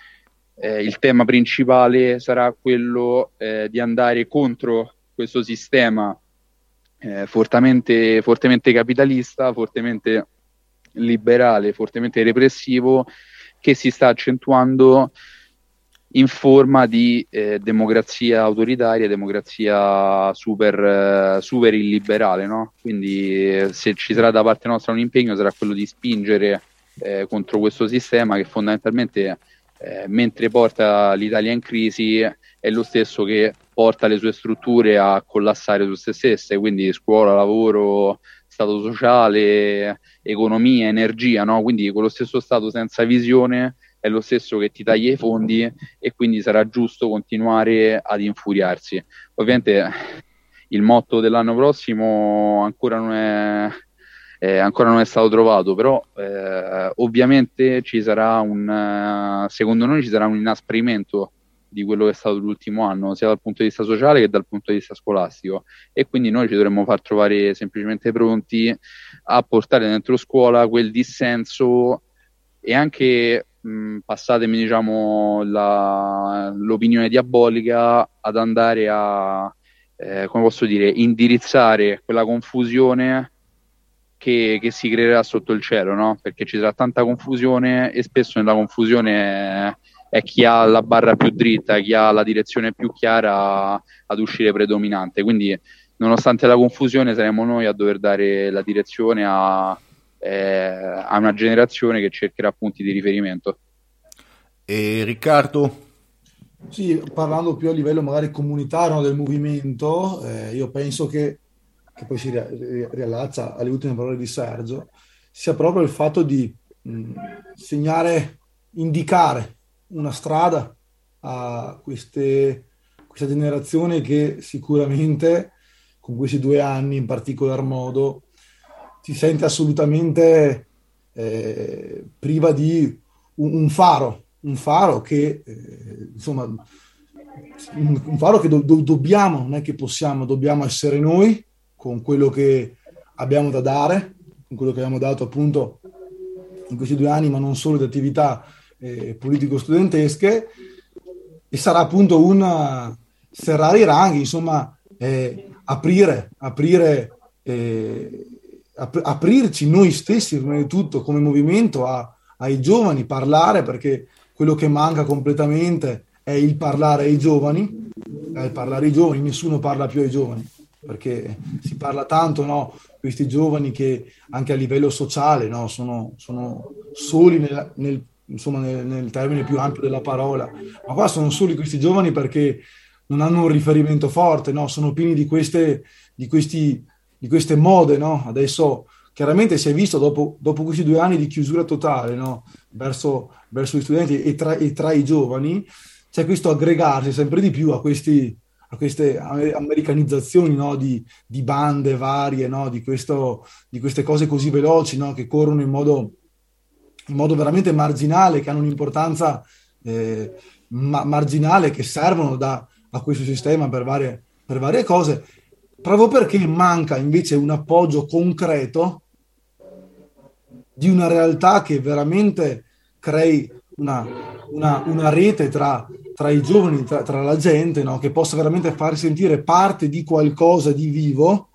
eh, il tema principale sarà quello eh, di andare contro questo sistema eh, fortemente, fortemente capitalista, fortemente liberale, fortemente repressivo, che si sta accentuando in forma di eh, democrazia autoritaria, democrazia super, eh, super illiberale. No? Quindi eh, se ci sarà da parte nostra un impegno sarà quello di spingere contro questo sistema che fondamentalmente eh, mentre porta l'Italia in crisi è lo stesso che porta le sue strutture a collassare su se stesse, quindi scuola, lavoro, stato sociale, economia, energia, no? quindi quello stesso stato senza visione è lo stesso che ti taglia i fondi e quindi sarà giusto continuare ad infuriarsi. Ovviamente il motto dell'anno prossimo ancora non è, eh, ancora non è stato trovato, però eh, ovviamente ci sarà un, secondo noi ci sarà un inasprimento di quello che è stato l'ultimo anno, sia dal punto di vista sociale che dal punto di vista scolastico. E quindi noi ci dovremmo far trovare semplicemente pronti a portare dentro scuola quel dissenso e anche, mh, passatemi diciamo, la, l'opinione diabolica, ad andare a, eh, come posso dire, indirizzare quella confusione che, che, si creerà sotto il cielo, no? Perché ci sarà tanta confusione e spesso nella confusione è chi ha la barra più dritta, chi ha la direzione più chiara ad uscire predominante. Quindi, nonostante la confusione, saremo noi a dover dare la direzione a, eh, a una generazione che cercherà punti di riferimento. E Riccardo? Sì, parlando più a livello magari comunitario del movimento, eh, io penso che, che poi si riallaccia alle ultime parole di Sergio, sia proprio il fatto di mh, segnare, indicare una strada a queste, questa generazione che sicuramente con questi due anni in particolar modo si sente assolutamente eh, priva di un, un, faro, un faro che eh, insomma un, faro che do, do, dobbiamo, non è che possiamo, dobbiamo essere noi con quello che abbiamo da dare, con quello che abbiamo dato appunto in questi due anni, ma non solo di attività eh, politico-studentesche. E sarà appunto un serrare i ranghi, insomma, eh, aprire, aprire, eh, ap- aprirci noi stessi, prima di tutto, come movimento a, ai giovani, parlare, perché quello che manca completamente è il parlare ai giovani, è il parlare ai giovani, nessuno parla più ai giovani, perché si parla tanto, no? Questi giovani che anche a livello sociale no? sono, sono soli nel, nel insomma nel, nel, termine più ampio della parola, ma qua sono soli questi giovani perché non hanno un riferimento forte, no? sono pieni di queste, di questi, di queste mode, no? adesso chiaramente si è visto dopo, dopo, questi due anni di chiusura totale no? verso, verso, gli studenti e tra, e tra, i giovani, c'è questo aggregarsi sempre di più a, questi, a queste americanizzazioni no? di, di, bande varie, no? di, questo, di, queste cose così veloci che corrono in modo in modo veramente marginale, che hanno un'importanza eh, ma- marginale, che servono da, a questo sistema per varie, per varie cose, proprio perché manca invece un appoggio concreto di una realtà che veramente crei una, una, una rete tra, tra, i giovani, tra, tra la gente, no? che possa veramente far sentire parte di qualcosa di vivo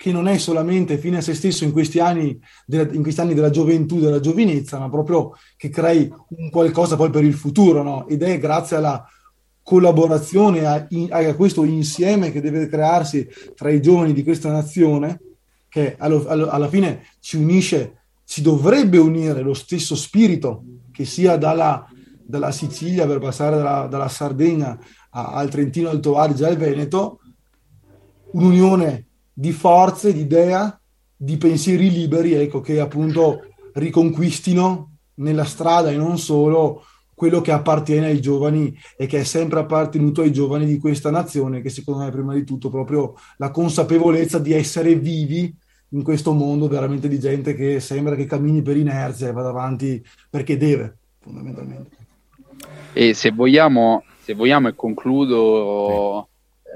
che non è solamente fine a se stesso in questi anni, in questi anni della gioventù, della giovinezza, ma proprio che crei un qualcosa poi per il futuro, no? Ed è grazie alla collaborazione, a, a, questo insieme che deve crearsi tra i giovani di questa nazione, che allo, allo, alla fine ci unisce, ci dovrebbe unire lo stesso spirito che sia dalla, dalla Sicilia per passare dalla, dalla Sardegna a, al Trentino, Alto Adige, al Veneto, un'unione di forze, di idea, di pensieri liberi, ecco, che appunto riconquistino nella strada e non solo quello che appartiene ai giovani e che è sempre appartenuto ai giovani di questa nazione, che secondo me prima di tutto proprio la consapevolezza di essere vivi in questo mondo veramente di gente che sembra che cammini per inerzia e vada avanti perché deve, fondamentalmente. E se vogliamo, se vogliamo e concludo,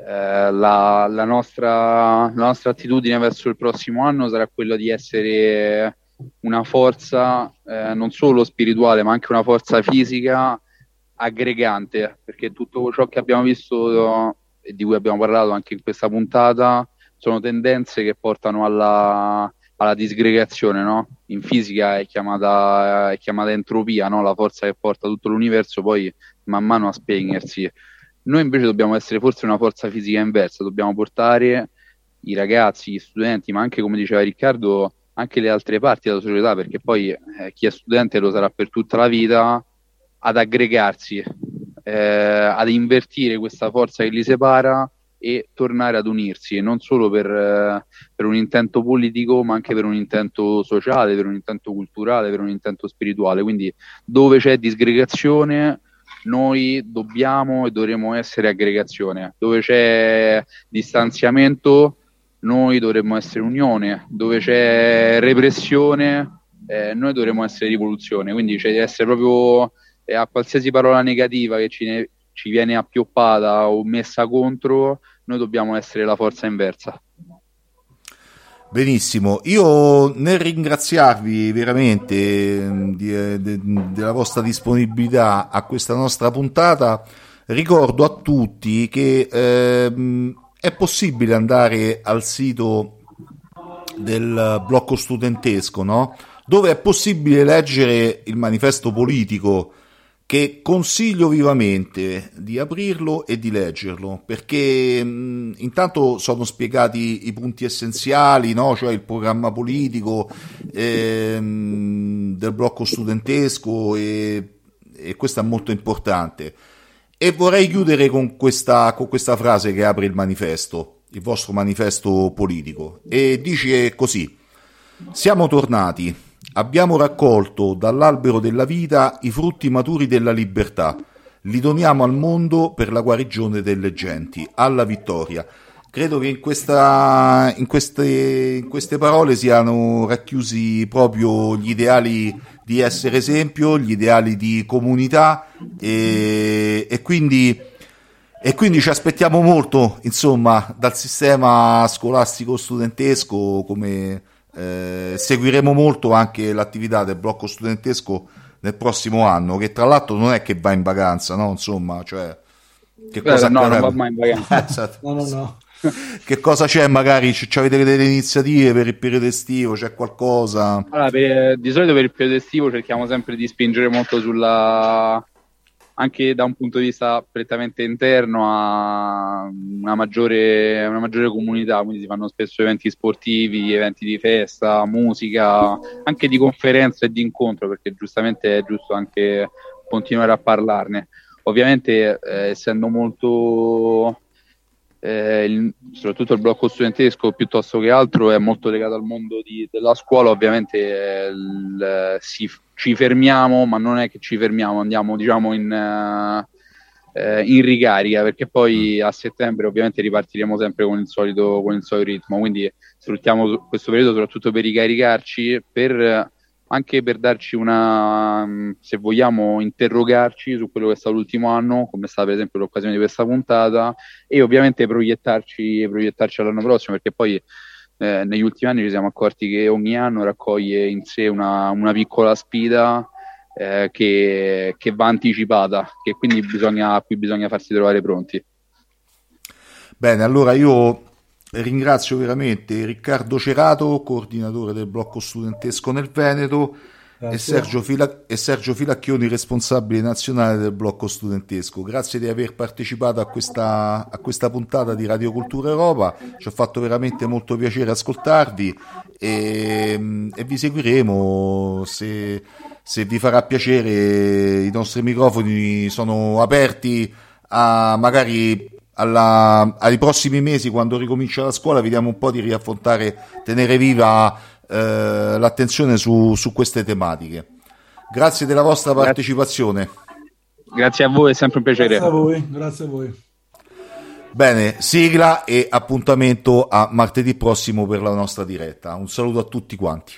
eh, la, la, nostra, la nostra attitudine verso il prossimo anno sarà quella di essere una forza eh, non solo spirituale ma anche una forza fisica aggregante perché tutto ciò che abbiamo visto e di cui abbiamo parlato anche in questa puntata sono tendenze che portano alla, alla disgregazione no? in fisica è chiamata, è chiamata entropia no? la forza che porta tutto l'universo poi man mano a spegnersi noi invece dobbiamo essere forse una forza fisica inversa dobbiamo portare i ragazzi, gli studenti ma anche come diceva Riccardo anche le altre parti della società, perché poi eh, chi è studente lo sarà per tutta la vita, ad aggregarsi, eh, ad invertire questa forza che li separa e tornare ad unirsi, non solo per, eh, per, un intento politico, ma anche per un intento sociale, per un intento culturale, per un intento spirituale. Quindi dove c'è disgregazione, noi dobbiamo e dovremo essere aggregazione. Dove c'è distanziamento, noi dovremmo essere unione, dove c'è repressione, eh, noi dovremmo essere rivoluzione, quindi c'è di essere proprio eh, a qualsiasi parola negativa che ci, ne, ci viene appioppata o messa contro, noi dobbiamo essere la forza inversa. Benissimo, io nel ringraziarvi veramente mm, di, eh, de, della vostra disponibilità a questa nostra puntata, ricordo a tutti che eh, è possibile andare al sito del blocco studentesco, no? dove è possibile leggere il manifesto politico che consiglio vivamente di aprirlo e di leggerlo perché mh, intanto sono spiegati i punti essenziali, no? cioè il programma politico ehm, del blocco studentesco e, e questo è molto importante. E vorrei chiudere con questa, con questa frase che apre il manifesto, il vostro manifesto politico, e dice così, siamo tornati, abbiamo raccolto dall'albero della vita i frutti maturi della libertà, li doniamo al mondo per la guarigione delle genti, alla vittoria. Credo che in, questa, in, queste, in queste parole siano racchiusi proprio gli ideali di essere esempio, gli ideali di comunità e, e, quindi, e quindi ci aspettiamo molto insomma dal sistema scolastico studentesco come eh, seguiremo molto anche l'attività del blocco studentesco nel prossimo anno che tra l'altro non è che va in vacanza no insomma cioè che Beh, cosa no, non va mai in vacanza esatto. no no no che cosa c'è magari? C- avete delle iniziative per il periodo estivo? C'è qualcosa? Allora, per, di solito per il periodo estivo cerchiamo sempre di spingere molto sulla anche da un punto di vista prettamente interno a una maggiore, una maggiore comunità, quindi si fanno spesso eventi sportivi, eventi di festa, musica, anche di conferenze e di incontro, perché giustamente è giusto anche continuare a parlarne. Ovviamente eh, essendo molto eh, il, soprattutto il blocco studentesco piuttosto che altro è molto legato al mondo di, della scuola, ovviamente eh, il, si, ci fermiamo, ma non è che ci fermiamo, andiamo diciamo in, eh, in ricarica perché poi a settembre ovviamente ripartiremo sempre con il solito, con il solito ritmo, quindi sfruttiamo questo periodo soprattutto per ricaricarci, per anche per darci una, mm, se vogliamo, interrogarci su quello che è stato l'ultimo anno, come è stata per esempio l'occasione di questa puntata, e ovviamente proiettarci, proiettarci all'anno prossimo, perché poi eh, negli ultimi anni ci siamo accorti che ogni anno raccoglie in sé una, una piccola sfida eh, che, che, va anticipata, che quindi bisogna, a cui bisogna farsi trovare pronti. Bene, allora io Ringrazio veramente Riccardo Cerato, coordinatore del blocco studentesco nel Veneto, e Sergio, Fila- e Sergio, Filacchioni, responsabile nazionale del blocco studentesco. Grazie di aver partecipato a questa, a questa puntata di Radio Cultura Europa, ci ha fatto veramente molto piacere ascoltarvi e, e vi seguiremo se, se vi farà piacere. I nostri microfoni sono aperti a magari alla, ai prossimi mesi, quando ricomincia la scuola, vediamo un po' di riaffrontare, tenere viva eh, l'attenzione su, su, queste tematiche. Grazie della vostra grazie. partecipazione. Grazie a voi, è sempre un piacere. Grazie a voi, grazie a voi. Bene, sigla e appuntamento a martedì prossimo per la nostra diretta. Un saluto a tutti quanti.